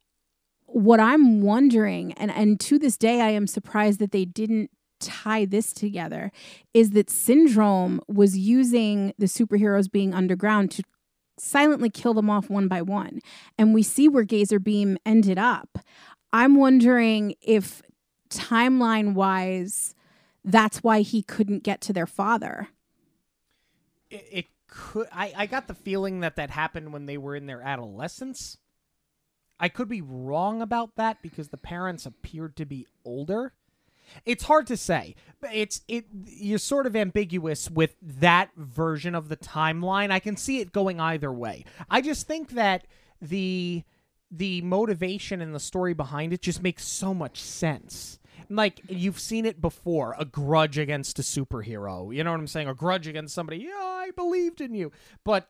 what i'm wondering and and to this day i am surprised that they didn't tie this together is that syndrome was using the superheroes being underground to silently kill them off one by one. And we see where gazer beam ended up. I'm wondering if timeline wise that's why he couldn't get to their father It, it could. I, I got the feeling that that happened when they were in their adolescence. I could be wrong about that because the parents appeared to be older. It's hard to say. It's it you're sort of ambiguous with that version of the timeline. I can see it going either way. I just think that the the motivation and the story behind it just makes so much sense. Like you've seen it before a grudge against a superhero. You know what i'm saying? A grudge against somebody. Yeah i believed in you. But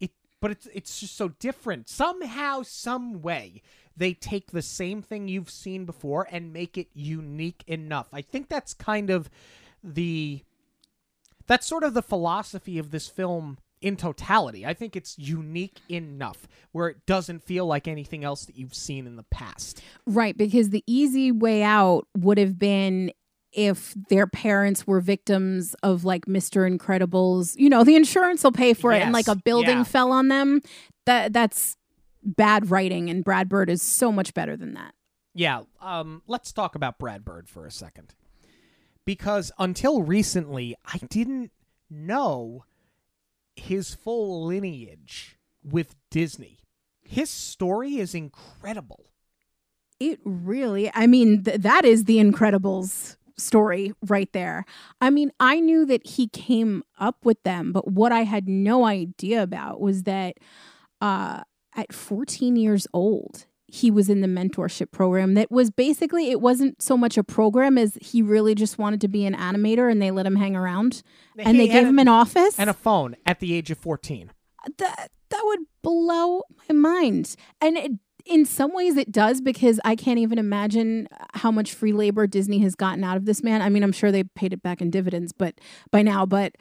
it but it's it's just so different. Somehow some way they take the same thing you've seen before and make it unique enough. I think that's kind of the that's sort of the philosophy of this film in totality. I think it's unique enough where it doesn't feel like anything else that you've seen in the past. Right, because the easy way out would have been if their parents were victims of like Mr. Incredibles, you know, the insurance will pay for it and like a building yeah. fell on them. That that's bad writing and Brad Bird is so much better than that. Yeah, um, let's talk about Brad Bird for a second. Because until recently, I didn't know his full lineage with Disney. His story is incredible. It really, I mean, th- that is the Incredibles story right there. I mean, I knew that he came up with them, but what I had no idea about was that uh, at 14 years old, he was in the mentorship program that was basically it wasn't so much a program as he really just wanted to be an animator and they let him hang around and they He gave him an office and a phone at the age of 14. that that would blow my mind. And it, in some ways, it does because I can't even imagine how much free labor Disney has gotten out of this man. I mean, I'm sure they paid it back in dividends, but by now, but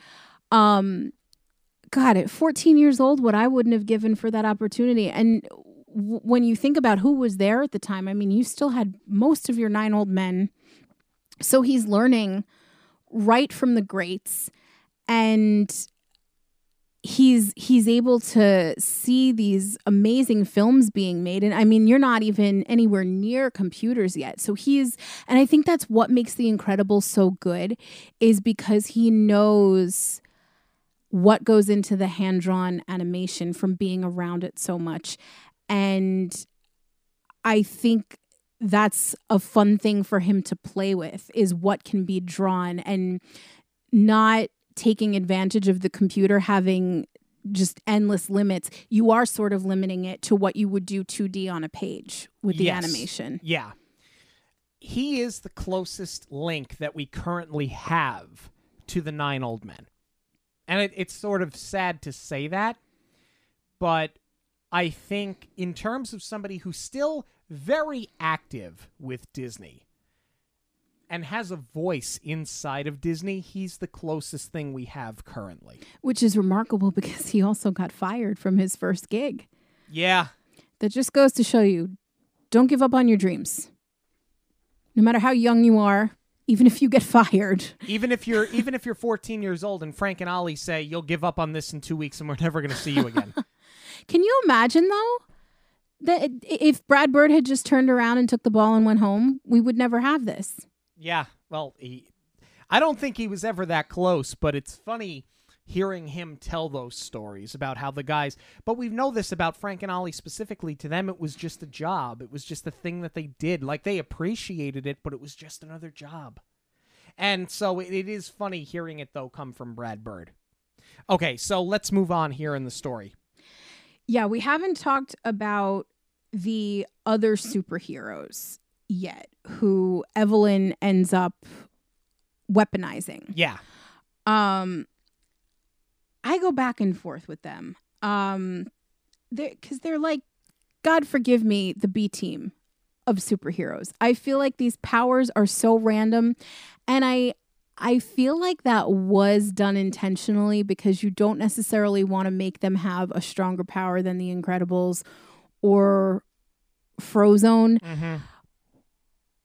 um, God, at 14 years old, what I wouldn't have given for that opportunity, and when you think about who was there at the time, I mean, you still had most of your nine old men. So he's learning right from the greats and he's he's able to see these amazing films being made. And i mean you're not even anywhere near computers yet. So he's and i think that's what makes the incredibles so good is because he knows what goes into the hand drawn animation from being around it so much and i think that's a fun thing for him to play with is what can be drawn and not taking advantage of the computer having just endless limits you are sort of limiting it to what you would do 2D on a page with the Yes. animation Yeah. He is the closest link that we currently have to the nine old men. And it, it's sort of sad to say that, but I think in terms of somebody who's still very active with Disney and has a voice inside of Disney, he's the closest thing we have currently. which is remarkable because he also got fired from his first gig Yeah. that just goes to show you don't give up on your dreams no matter how young you are even if you get fired Even if you're even if you're 14 years old and Frank and Ollie say you'll give up on this in 2 weeks and we're never going to see you again. Can you imagine though that if Brad Bird had just turned around and took the ball and went home, we would never have this. Yeah, well, he, I don't think he was ever that close, but it's funny hearing him tell those stories about how the guys. But we know this about Frank and Ollie specifically. To them, it was just a job. It was just a thing that they did. Like they appreciated it, but it was just another job. And so it, it is funny hearing it though come from Brad Bird. Okay, so let's move on here in the story. Yeah, we haven't talked about the other superheroes yet who Evelyn ends up weaponizing. Yeah. Um I go back and forth with them. Um they cuz they're like God forgive me the B team of superheroes. I feel like these powers are so random and I I feel like that was done intentionally because you don't necessarily want to make them have a stronger power than the Incredibles or Frozone. Mm-hmm.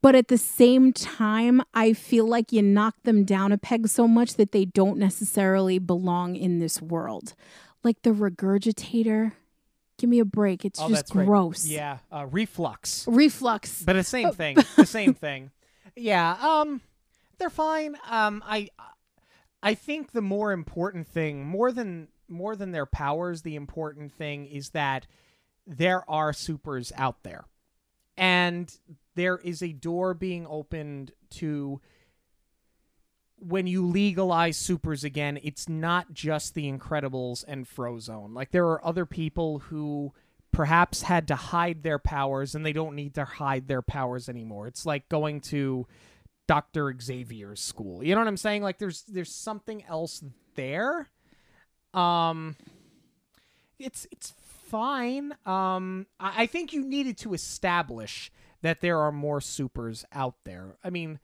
But at the same time, I feel like you knock them down a peg so much that they don't necessarily belong in this world. Like the regurgitator. Give me a break. It's Oh, just that's right. gross. Yeah, uh, reflux. Reflux. But the same thing. the same thing. Yeah. Um, they're fine. Um, I, I think the more important thing, more than more than their powers, the important thing is that there are supers out there, and there is a door being opened to. When you legalize supers again, it's not just the Incredibles and Frozone. Like there are other people who perhaps had to hide their powers and they don't need to hide their powers anymore. It's like going to Dr. Xavier's school. You know what I'm saying? Like there's there's something else there. Um it's it's fine. Um I, I think you needed to establish that there are more supers out there. I mean,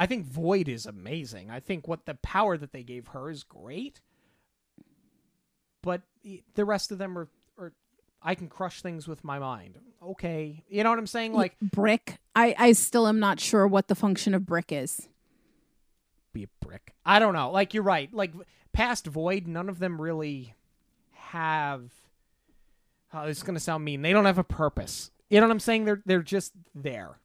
I think Void is amazing. I think what the power that they gave her is great. But the rest of them are, are I can crush things with my mind. Okay. You know what I'm saying? Like brick. I I still am not sure what the function of brick is. Be a brick. I don't know. Like you're right. Like past Void, none of them really have oh, this is gonna sound mean. They don't have a purpose. You know what I'm saying? They're they're just there.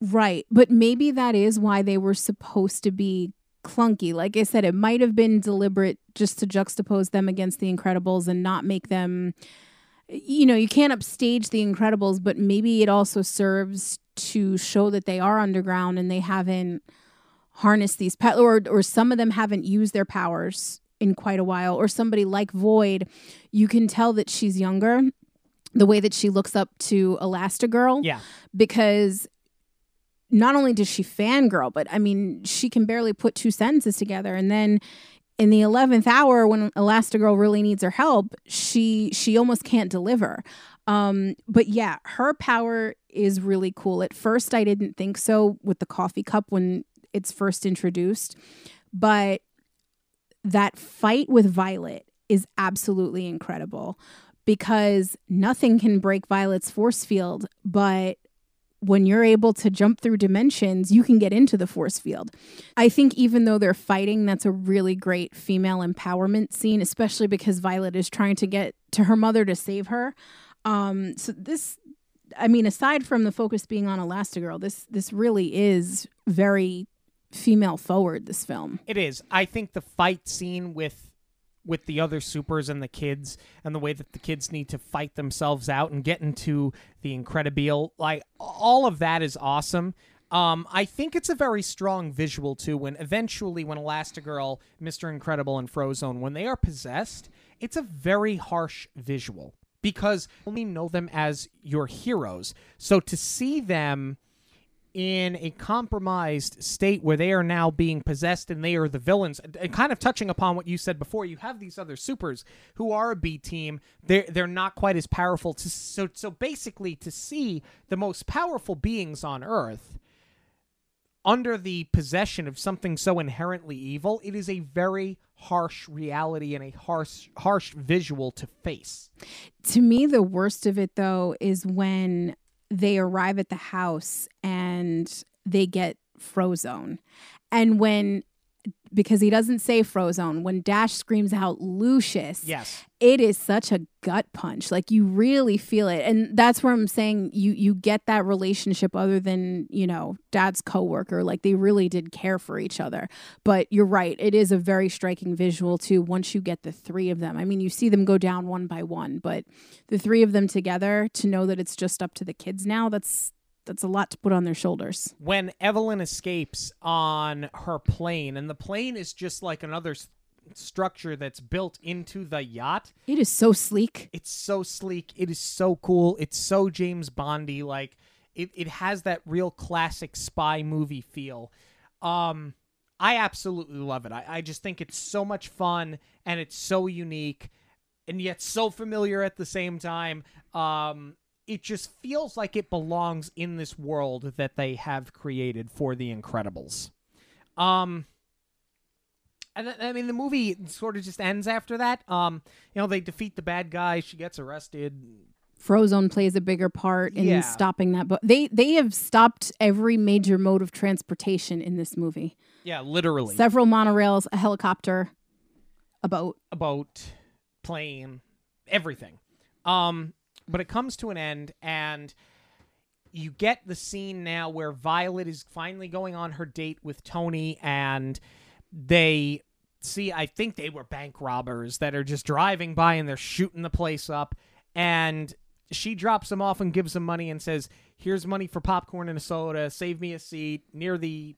Right. But maybe that is why they were supposed to be clunky. Like I said, it might have been deliberate just to juxtapose them against the Incredibles and not make them you know, you can't upstage the Incredibles, but maybe it also serves to show that they are underground and they haven't harnessed these pe- or or some of them haven't used their powers in quite a while or somebody like Voyd, you can tell that she's younger the way that she looks up to Elastigirl. Yeah. Because not only does she fangirl, but I mean, she can barely put two sentences together. And then in the 11th hour when Elastigirl really needs her help, she she almost can't deliver. Um, but yeah, her power is really cool. At first I didn't think so with the coffee cup when it's first introduced, but that fight with Violet is absolutely incredible because nothing can break Violet's force field, but when you're able to jump through dimensions, you can get into the force field. I think even though they're fighting, that's a really great female empowerment scene, especially because Violet is trying to get to her mother to save her. Um, so this, I mean, aside from the focus being on Elastigirl, this this really is very female forward. This film. It is. I think the fight scene with with the other supers and the kids and the way that the kids need to fight themselves out and get into the incredibile like all of that is awesome um, I think it's a very strong visual too. When eventually, when Elastigirl, Mister Incredible, and Frozone, when they are possessed, it's a very harsh visual because only know them as your heroes. So to see them in a compromised state where they are now being possessed and they are the villains. And kind of touching upon what you said before you have these other supers who are a B team. They're they're not quite as powerful to so so basically to see the most powerful beings on earth under the possession of something so inherently evil it is a very harsh reality and a harsh harsh visual to face. To me the worst of it though is when they arrive at the house and they get Frozone. And when because he doesn't say Frozone, when Dash screams out Lucius, yes, it is such a gut punch. Like you really feel it, and that's where I'm saying you you get that relationship other than you know Dad's coworker. Like they really did care for each other. But you're right, it is a very striking visual too. Once you get the three of them, I mean, you see them go down one by one, but the three of them together to know that it's just up to the kids now. That's that's a lot to put on their shoulders. When Evelyn escapes on her plane, and the plane is just like another s- structure that's built into the yacht. It is so sleek. It's so sleek. It is so cool. It's so James Bondy. Like it, it has that real classic spy movie feel. Um, I absolutely love it. I, I just think it's so much fun and it's so unique and yet so familiar at the same time. Um, it just feels like it belongs in this world that they have created for the Incredibles. Um, and I mean, the movie sort of just ends after that. Um, you know, they defeat the bad guy. She gets arrested. Frozone plays a bigger part in Yeah. stopping that. But they they have stopped every major mode of transportation in this movie. Yeah, literally. Several monorails, a helicopter, a boat. a boat, plane, everything. Um, but it comes to an end, and you get the scene now where Violet is finally going on her date with Tony, and they see, I think they were bank robbers that are just driving by and they're shooting the place up, and she drops them off and gives them money and says, "Here's money for popcorn and a soda. Save me a seat near the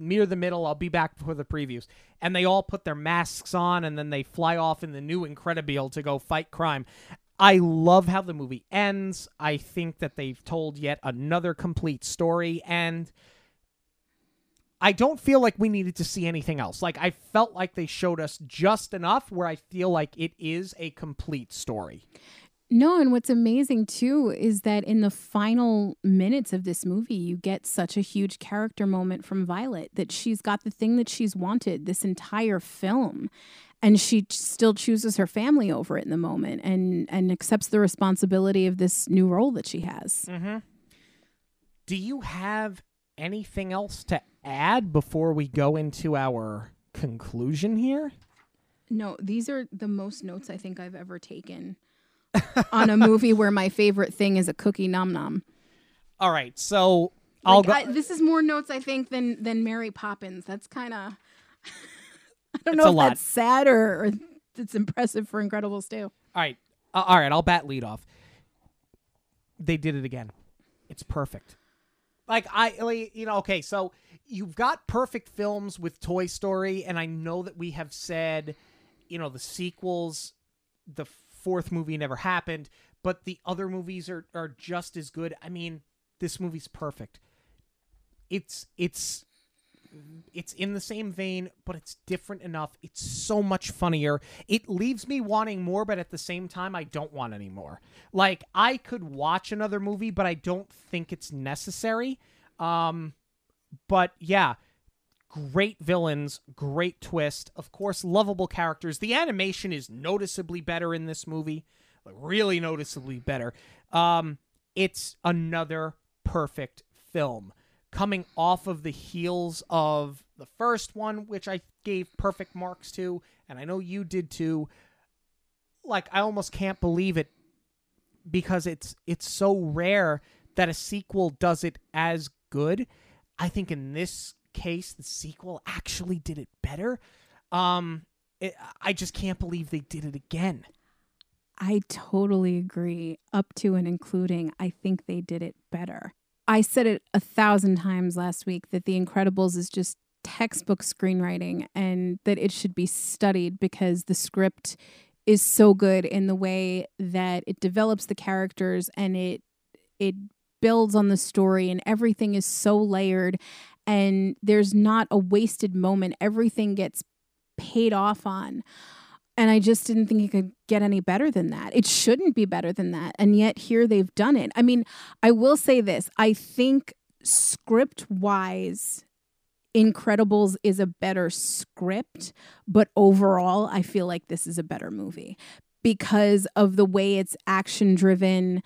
near the middle. I'll be back for the previews. And they all put their masks on and then they fly off in the new Incredibile to go fight crime. I love how the movie ends. I think that they've told yet another complete story and I don't feel like we needed to see anything else. Like I felt like they showed us just enough where I feel like it is a complete story. No, and what's amazing too is that in the final minutes of this movie, you get such a huge character moment from Violet that she's got the thing that she's wanted this entire film. And she still chooses her family over it in the moment and, and accepts the responsibility of this new role that she has. Mm-hmm. Do you have anything else to add before we go into our conclusion here? No, these are the most notes I think I've ever taken on a movie where my favorite thing is a cookie nom nom. All right, so I'll go. I, this is more notes I think than than Mary Poppins. That's kind of don't It's know a if lot. that's sad or, or it's impressive for Incredibles 2. all right, uh, all right. I'll bat lead off. They did it again. It's perfect. Like I, like, you know, okay. So you've got perfect films with Toy Story, and I know that we have said, you know, the sequels, the fourth movie never happened, but the other movies are are just as good. I mean, this movie's perfect. It's it's it's in the same vein, but it's different enough. It's so much funnier. It leaves me wanting more, but at the same time, I don't want any more. Like I could watch another movie, but I don't think it's necessary. Um, but yeah, great villains, great twist. Of course, lovable characters. The animation is noticeably better in this movie, like really noticeably better. Um, it's another perfect film coming off of the heels of the first one, which I gave perfect marks to, and I know you did too. Like I almost can't believe it because it's it's so rare that a sequel does it as good. I think in this case the sequel actually did it better. Um it, I just can't believe they did it again. I totally agree. Up to and including, I think they did it better. I said it a thousand times last week that The Incredibles is just textbook screenwriting and that it should be studied because the script is so good in the way that it develops the characters and it it builds on the story and everything is so layered and there's not a wasted moment. Everything gets paid off on. And I just didn't think it could get any better than that. It shouldn't be better than that. And yet here they've done it. I mean, I will say this I think script wise, Incredibles is a better script, but overall, I feel like this is a better movie because of the way it's action driven,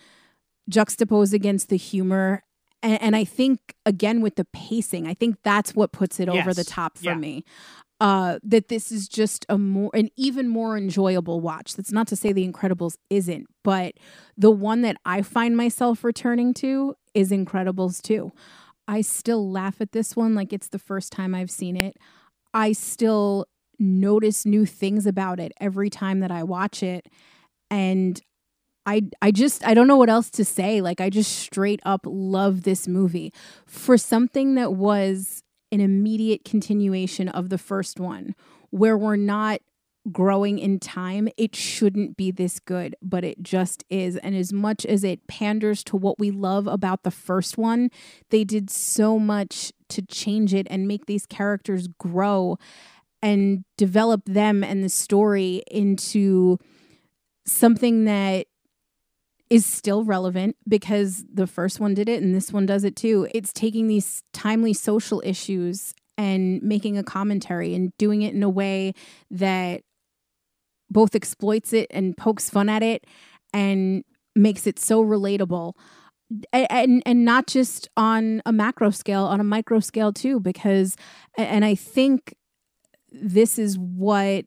juxtaposed against the humor. And, and I think, again, with the pacing, I think that's what puts it over the top for Yeah. me uh, that this is just a more an even more enjoyable watch. That's not to say The Incredibles isn't, but the one that I find myself returning to is Incredibles 2. I still laugh at this one like it's the first time I've seen it. I still notice new things about it every time that I watch it and I I just I don't know what else to say. Like I just straight up love this movie for something that was an immediate continuation of the first one where we're not growing in time it shouldn't be this good but it just is. And as much as it panders to what we love about the first one they did so much to change it and make these characters grow and develop them and the story into something that is still relevant because the first one did it and this one does it too. It's taking these timely social issues and making a commentary and doing it in a way that both exploits it and pokes fun at it and makes it so relatable. And and not just on a macro scale, on a micro scale too, because and I think this is what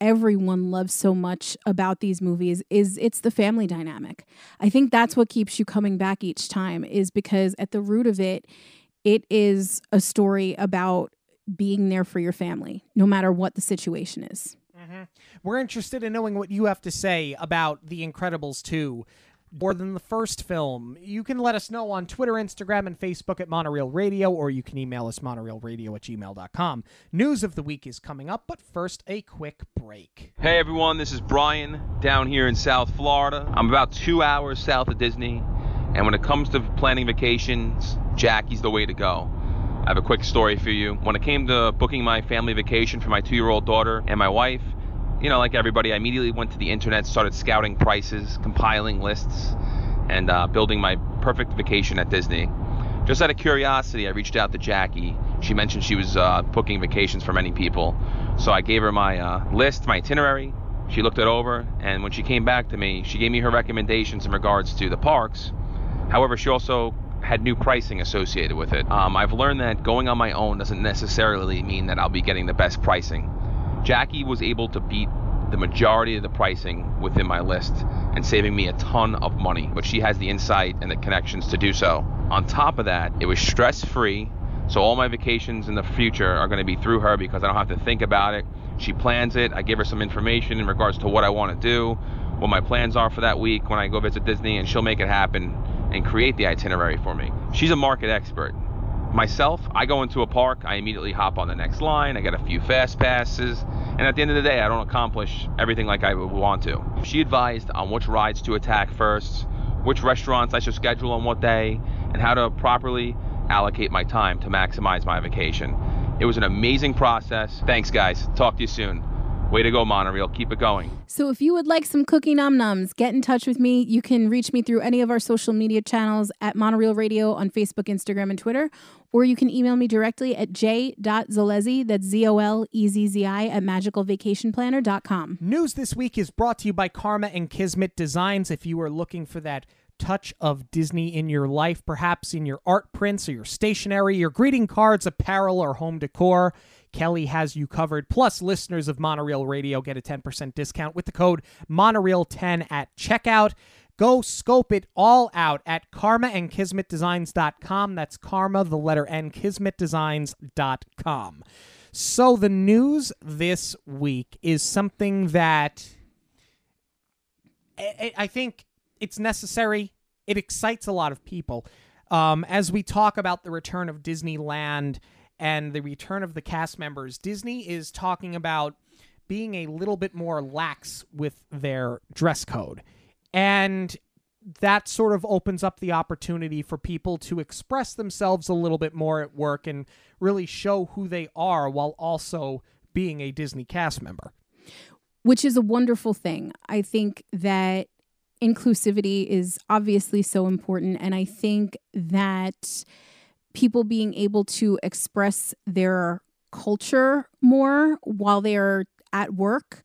everyone loves so much about these movies is it's the family dynamic. I think that's what keeps you coming back each time is because at the root of it it is a story about being there for your family no matter what the situation is. Mm-hmm. We're interested in knowing what you have to say about The Incredibles 2 more than the first film. You can let us know on Twitter, Instagram, and Facebook at Monorail Radio, or you can email us monorailradio at gmail.com. News of the week is coming up, but first, a quick break. Hey everyone, this is Brian down here in South Florida. I'm about two hours south of Disney, and when it comes to planning vacations, Jackie's the way to go. I have a quick story for you. When it came to booking my family vacation for my two year old daughter and my wife, you know, like everybody, I immediately went to the internet, started scouting prices, compiling lists, and uh, building my perfect vacation at Disney. Just out of curiosity, I reached out to Jackie. She mentioned she was uh, booking vacations for many people. So I gave her my uh, list, my itinerary. She looked it over, and when she came back to me, she gave me her recommendations in regards to the parks. However, she also had new pricing associated with it. Um, I've learned that going on my own doesn't necessarily mean that I'll be getting the best pricing. Jackie was able to beat the majority of the pricing within my list and saving me a ton of money, but she has the insight and the connections to do so. On top of that, it was stress free, so all my vacations in the future are going to be through her because I don't have to think about it. She plans it. I give her some information in regards to what I want to do, what my plans are for that week when I go visit Disney, and she'll make it happen and create the itinerary for me. She's a market expert. Myself, I go into a park, I immediately hop on the next line, I get a few fast passes, and at the end of the day, I don't accomplish everything like I would want to. She advised on which rides to attack first, which restaurants I should schedule on what day, and how to properly allocate my time to maximize my vacation. It was an amazing process. Thanks, guys. Talk to you soon. Way to go, Monorail. Keep it going. So if you would like some cookie num nums, get in touch with me. You can reach me through any of our social media channels at Monorail Radio on Facebook, Instagram, and Twitter, or you can email me directly at j.zolezzi, that's Z-O-L-E-Z-Z-I, at magicalvacationplanner.com. News this week is brought to you by Karma and Kismet Designs. If you are looking for that touch of Disney in your life, perhaps in your art prints or your stationery, your greeting cards, apparel, or home decor, Kelly has you covered. Plus, listeners of Monorail Radio get a 10% discount with the code Monorail10 at checkout. Go scope it all out at karmaandkismetdesigns.com. That's karma, the letter N, kismetdesigns.com. So, the news this week is something that I, think it's necessary. It excites a lot of people. Um, as we talk about the return of Disneyland and the return of the cast members, Disney is talking about being a little bit more lax with their dress code. And that sort of opens up the opportunity for people to express themselves a little bit more at work and really show who they are while also being a Disney cast member. Which is a wonderful thing. I think that inclusivity is obviously so important. And I think that people being able to express their culture more while they're at work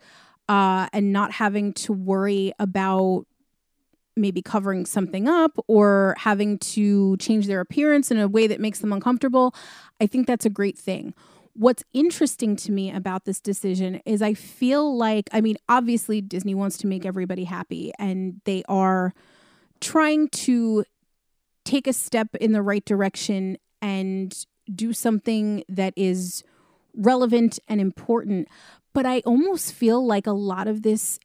uh, and not having to worry about maybe covering something up or having to change their appearance in a way that makes them uncomfortable, I think that's a great thing. What's interesting to me about this decision is I feel like, I mean, obviously Disney wants to make everybody happy and they are trying to take a step in the right direction and do something that is relevant and important. But I almost feel like a lot of this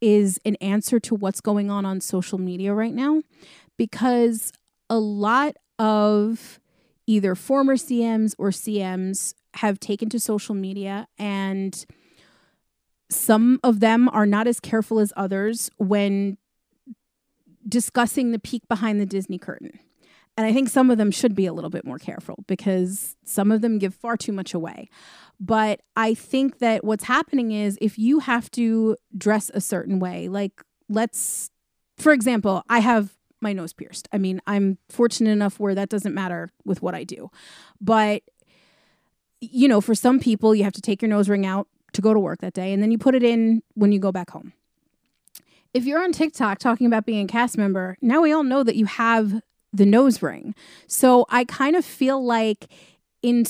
is an answer to what's going on on social media right now because a lot of either former CMs or CMs have taken to social media and some of them are not as careful as others when discussing the peek behind the Disney curtain. And I think some of them should be a little bit more careful because some of them give far too much away. But I think that what's happening is if you have to dress a certain way, like let's, for example, I have my nose pierced. I mean, I'm fortunate enough where that doesn't matter with what I do. But, you know, for some people, you have to take your nose ring out to go to work that day and then you put it in when you go back home. If you're on TikTok talking about being a cast member, now we all know that you have the nose ring. So I kind of feel like in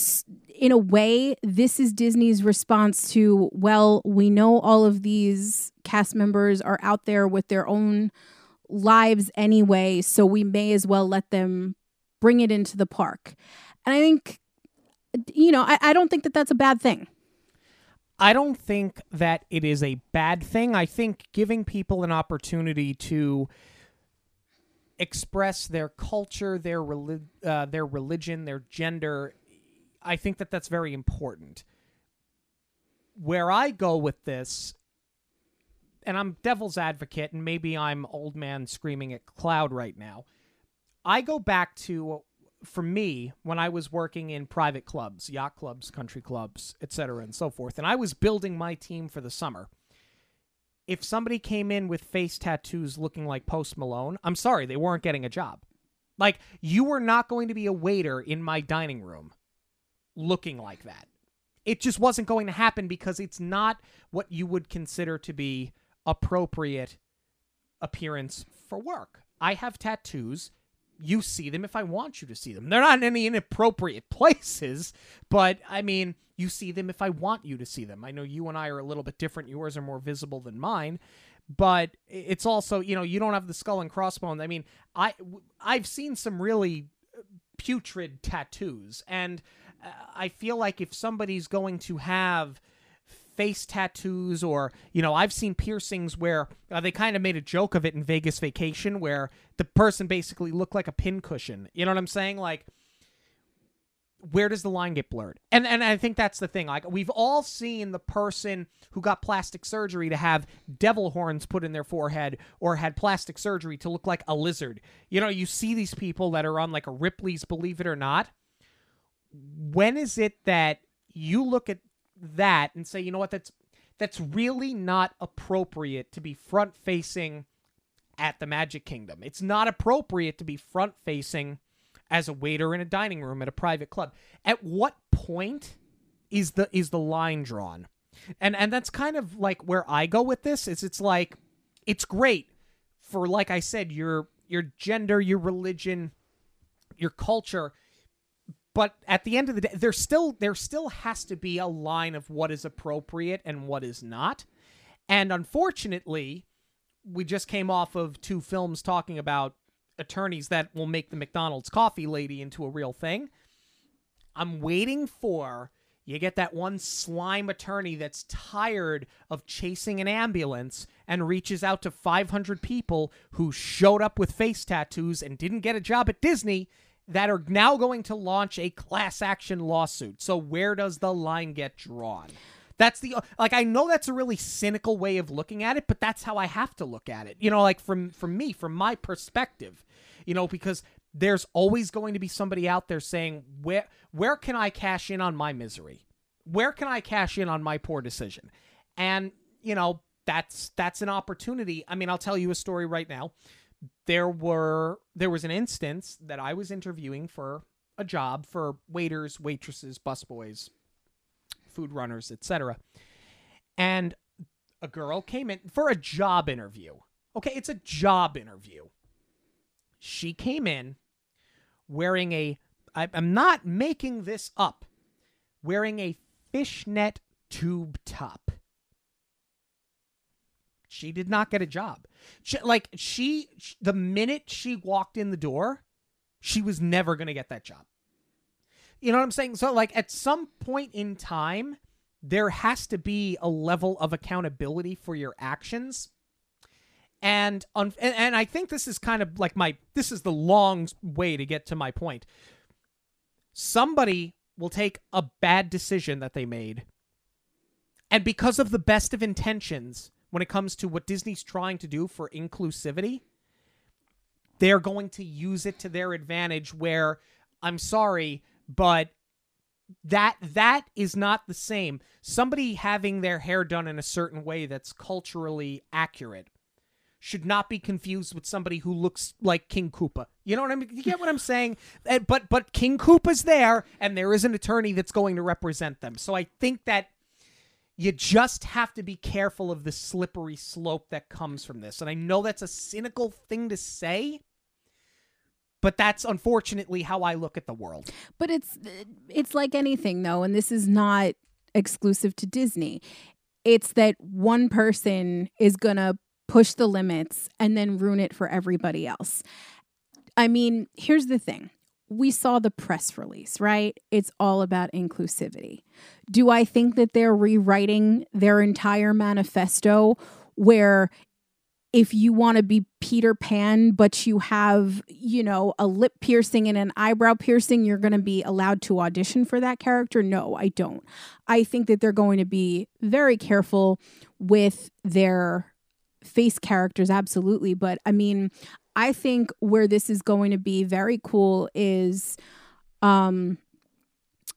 in a way this is Disney's response to well, we know all of these cast members are out there with their own lives anyway, so we may as well let them bring it into the park. And I think you know, I, I don't think that that's a bad thing. I don't think that it is a bad thing. I think giving people an opportunity to express their culture, their relig- uh, their religion, their gender. I think that that's very important. Where I go with this, and I'm devil's advocate, and maybe I'm old man screaming at cloud right now. I go back to for me when I was working in private clubs, yacht clubs, country clubs, etc., and so forth, and I was building my team for the summer. If somebody came in with face tattoos looking like Post Malone, I'm sorry, they weren't getting a job. Like you were not going to be a waiter in my dining room looking like that. It just wasn't going to happen because it's not what you would consider to be appropriate appearance for work. I have tattoos. You see them if I want you to see them. They're not in any inappropriate places, but I mean, you see them if I want you to see them. I know you and I are a little bit different. Yours are more visible than mine, but it's also, you know, you don't have the skull and crossbones. I mean, I I've seen some really putrid tattoos and I feel like if somebody's going to have face tattoos or you know i've seen piercings where uh, they kind of made a joke of it in vegas vacation where the person basically looked like a pincushion you know what i'm saying like where does the line get blurred? And and i think that's the thing. Like we've all seen the person who got plastic surgery to have devil horns put in their forehead or had plastic surgery to look like a lizard. You know you see these people that are on like a ripley's believe it or not. When is it that you look at that and say, you know what, that's that's really not appropriate to be front facing at the Magic Kingdom. It's not appropriate to be front facing as a waiter in a dining room at a private club. At what point is the is the line drawn? And and that's kind of like where I go with this is it's like it's great for like I said your your gender, your religion, your culture but at the end of the day there still there still has to be a line of what is appropriate and what is not and unfortunately we just came off of two films talking about attorneys that will make the McDonald's coffee lady into a real thing i'm waiting for you get that one slime attorney that's tired of chasing an ambulance and reaches out to 500 people who showed up with face tattoos and didn't get a job at Disney that are now going to launch a class action lawsuit. So where does the line get drawn? That's the like I know that's a really cynical way of looking at it, but that's how I have to look at it. You know, like from from me, from my perspective. You know, because there's always going to be somebody out there saying, "Where where can I cash in on my misery? Where can I cash in on my poor decision?" And, you know, that's that's an opportunity. I mean, I'll tell you a story right now there were there was an instance that I was interviewing for a job for waiters, waitresses, busboys, food runners, etc. And a girl came in for a job interview. Okay, it's a job interview. She came in wearing a I'm not making this up. Wearing a fishnet tube top. She did not get a job. She, like she, the minute she walked in the door, she was never going to get that job. You know what I'm saying? So like at some point in time, there has to be a level of accountability for your actions. And on and, and I think this is kind of like my this is the long way to get to my point. Somebody will take a bad decision that they made and because of the best of intentions when it comes to what Disney's trying to do for inclusivity, they're going to use it to their advantage where I'm sorry, but that that is not the same. Somebody having their hair done in a certain way that's culturally accurate should not be confused with somebody who looks like King Koopa. You know what I mean? You get what I'm saying? Eh, but but King Koopa's there, and there is an attorney that's going to represent them. So I think that you just have to be careful of the slippery slope that comes from this. And I know that's a cynical thing to say, but that's unfortunately how I look at the world. But it's it's like anything though, and this is not exclusive to Disney. It's that one person is going to push the limits and then ruin it for everybody else. I mean, here's the thing we saw the press release, right? It's all about inclusivity. Do I think that they're rewriting their entire manifesto where if you want to be Peter Pan, but you have, you know, a lip piercing and an eyebrow piercing, you're going to be allowed to audition for that character? No, I don't. I think that they're going to be very careful with their face characters, absolutely. But I mean, I think where this is going to be very cool is um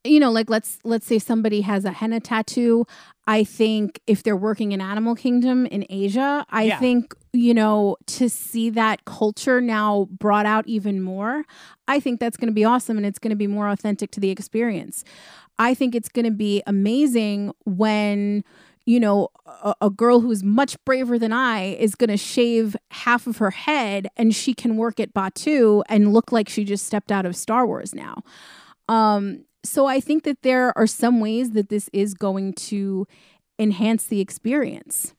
you know like let's let's say somebody has a henna tattoo i think if they're working in animal kingdom in asia i Yeah. think you know to see that culture now brought out even more i think that's going to be awesome and it's going to be more authentic to the experience i think it's going to be amazing when you know, a, a girl who's much braver than I is going to shave half of her head and she can work at Batuu and look like she just stepped out of Star Wars now. Um, so I think that there are some ways that this is going to enhance the experience.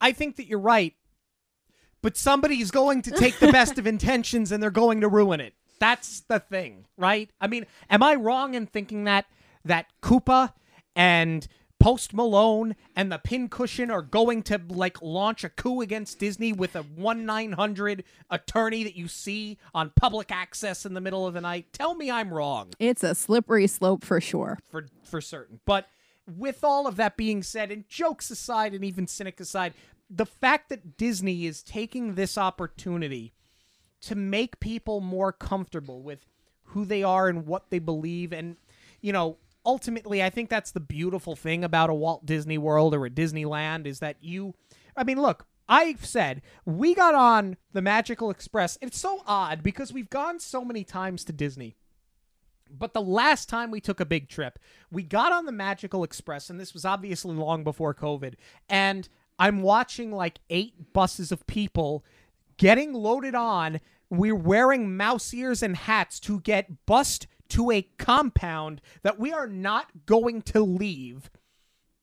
I think that you're right, but somebody's going to take the best of intentions and they're going to ruin it. That's the thing, right? I mean, am I wrong in thinking that that Koopa and Post Malone and the Pincushion are going to like launch a coup against Disney with a one nine hundred attorney that you see on public access in the middle of the night? Tell me I'm wrong It's a slippery slope for sure. for for certain. But with all of that being said, and jokes aside, and even cynic aside, the fact that Disney is taking this opportunity to make people more comfortable with who they are and what they believe, and you know, ultimately, I think that's the beautiful thing about a Walt Disney World or a Disneyland is that you, I mean, look. I've said we got on the Magical Express. It's so odd because we've gone so many times to Disney. But the last time we took a big trip, we got on the Magical Express, and this was obviously long before COVID. And I'm watching like eight buses of people getting loaded on. We're wearing mouse ears and hats to get bussed to a compound that we are not going to leave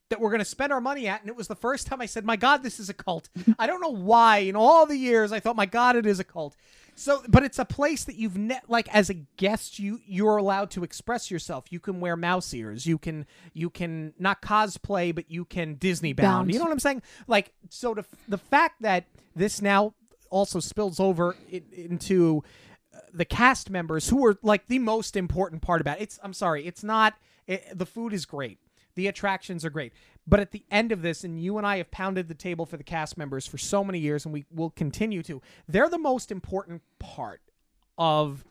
that we're going to spend our money at. And it was the first time I said, My God, this is a cult. I don't know why. In all the years, I thought, My God, it is a cult. So, but it's a place that you've ne- like as a guest, you you're allowed to express yourself. You can wear mouse ears. You can you can not cosplay, but you can Disney bound. Bound. You know what I'm saying? Like, so the the fact that this now also spills over into the cast members who are like the most important part about it. It's I'm sorry, it's not it, the food is great. The attractions are great. But at the end of this and you and I have pounded the table for the cast members for so many years and we will continue to. They're the most important part of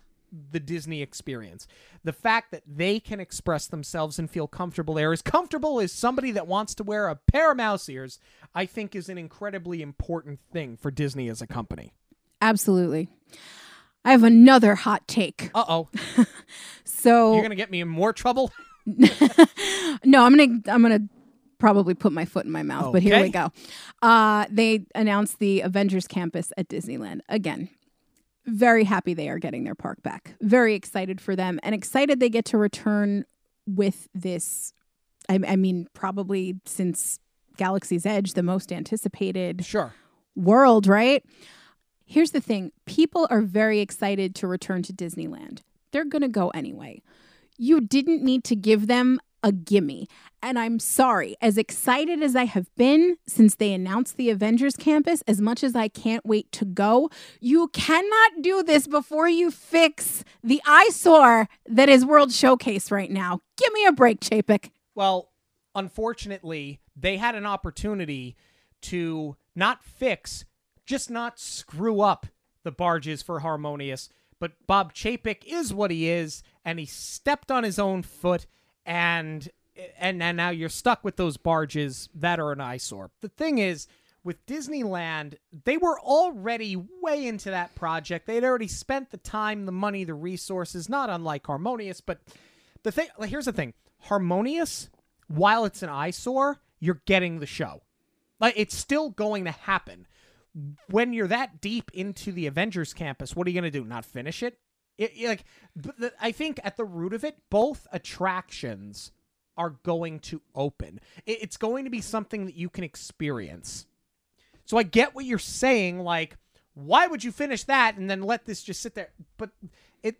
the Disney experience. The fact that they can express themselves and feel comfortable there, as comfortable as somebody that wants to wear a pair of mouse ears, I think is an incredibly important thing for Disney as a company. Absolutely. I have another hot take. Uh oh. So You're going to get me in more trouble? no, I'm gonna I'm gonna probably put my foot in my mouth, but here we go. Uh, they announced the Avengers campus at Disneyland again. Very happy they are getting their park back. Very excited for them, and excited they get to return with this. I, I mean, probably since Galaxy's Edge, the most anticipated Sure. world, right? Here's the thing people are very excited to return to Disneyland. They're going to go anyway. You didn't need to give them a gimme. And I'm sorry, as excited as I have been since they announced the Avengers campus, as much as I can't wait to go, you cannot do this before you fix the eyesore that is World Showcase right now. Give me a break, Chapek. Well, unfortunately, they had an opportunity to not fix, just not screw up the barges for Harmonious. But Bob Chapek is what he is, and he stepped on his own foot, and and, and now you're stuck with those barges that are an eyesore. The thing is, with Disneyland, they were already way into that project. They'd already spent the time, the money, the resources, not unlike Harmonious, but the thing here's the thing harmonious while it's an eyesore you're getting the show like it's still going to happen when you're that deep into the avengers campus what are you going to do? Not finish it, it like the, i think at the root of it both attractions are going to open. It- it's going to be something that you can experience. So i get what you're saying like why would you finish that and then let this just sit there? But it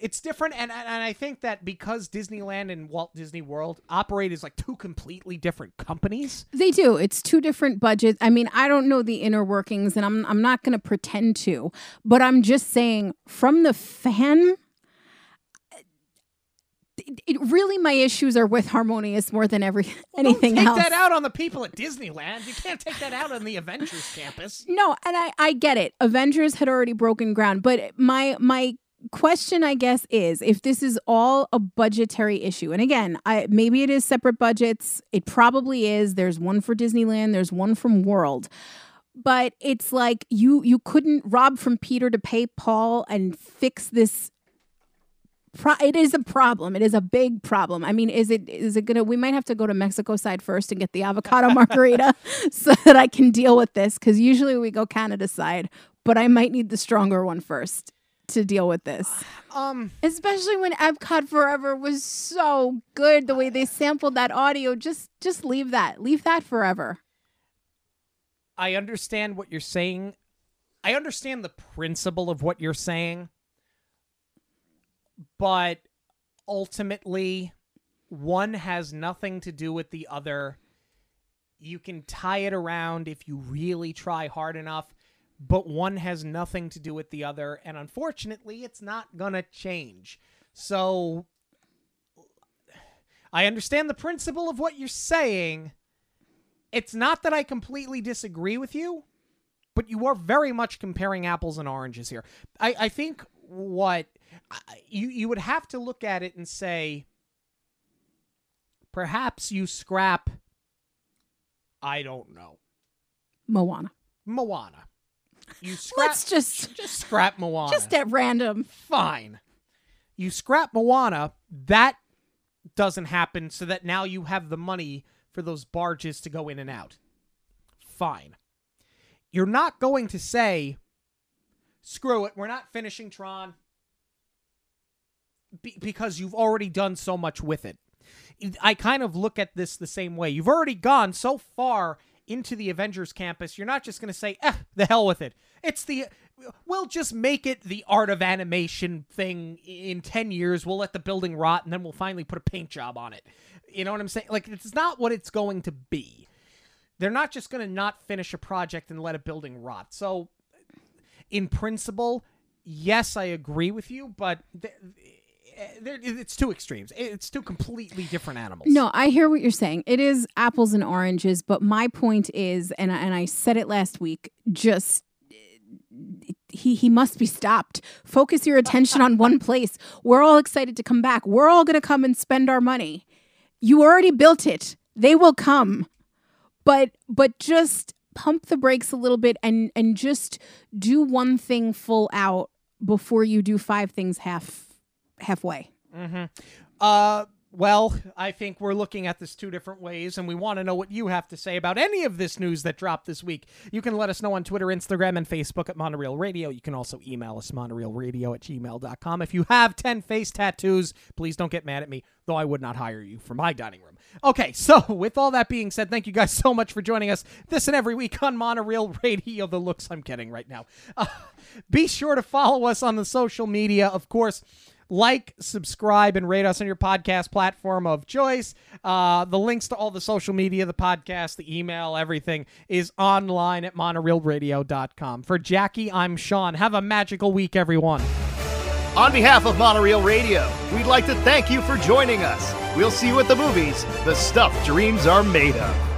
it's different and and I think that because Disneyland and Walt Disney World operate as like two completely different companies. They do. It's two different budgets. I mean, I don't know the inner workings and I'm I'm not going to pretend to, but I'm just saying from the fan it, really my issues are with Harmonious more than every anything Don't take else. that out on the people at Disneyland. You can't take that out on the Avengers campus. No, and I I get it. Avengers had already broken ground, but my my question I guess is if this is all a budgetary issue. And again, I maybe it is separate budgets. It probably is. There's one for Disneyland, there's one from World. But it's like you you couldn't rob from Peter to pay Paul and fix this Pro- it is a problem. It is a big problem. I mean, is it is it gonna? We might have to go to Mexico side first and get the avocado margarita so that I can deal with this. Because usually we go Canada side, but I might need the stronger one first to deal with this. Um, Especially when Epcot Forever was so good, the way they sampled that audio. Just just leave that. Leave that forever. I understand what you're saying. I understand the principle of what you're saying. But ultimately, one has nothing to do with the other. You can tie it around if you really try hard enough, but one has nothing to do with the other. And unfortunately, it's not going to change. So I understand the principle of what you're saying. It's not that I completely disagree with you, but you are very much comparing apples and oranges here. I, I think what you you would have to look at it and say perhaps you scrap I don't know. Moana. Moana. You scrap Let's just just scrap Moana. just at random. fine. You scrap Moana, that doesn't happen so that now you have the money for those barges to go in and out. Fine. You're not going to say, screw it, we're not finishing Tron be- because you've already done so much with it. I kind of look at this the same way. You've already gone so far into the Avengers campus, you're not just going to say, eh, the hell with it. It's the. We'll just make it the art of animation thing in 10 years. We'll let the building rot and then we'll finally put a paint job on it. You know what I'm saying? Like, it's not what it's going to be. They're not just going to not finish a project and let a building rot. So, in principle, yes, I agree with you, but th- Eh, it's two extremes. It's two completely different animals. No, I hear what you're saying. It is apples and oranges, but my point is, and I, and I said it last week, just he he must be stopped. Focus your attention on one place. We're all excited to come back. We're all going to come and spend our money. You already built it. They will come. But but just pump the brakes a little bit and and just do one thing full out before you do five things half halfway. Uh, well, I think we're looking at this two different ways, and we want to know what you have to say about any of this news that dropped this week. You can let us know on Twitter, Instagram, and Facebook at Monorail Radio. You can also email us, monorailradio at gmail.com. If you have 10 face tattoos, please don't get mad at me, though I would not hire you for my dining room. Okay, so with all that being said, thank you guys so much for joining us this and every week on Monorail Radio. The looks I'm getting right now. Uh, be sure to follow us on the social media, of course like, subscribe, and rate us on your podcast platform of choice. Uh, the links to all the social media, the podcast, the email, everything is online at monorailradio.com. For Jackie, I'm Sean. Have a magical week, everyone. On behalf of Monorail Radio, we'd like to thank you for joining us. We'll see you at the movies, the stuff dreams are made of.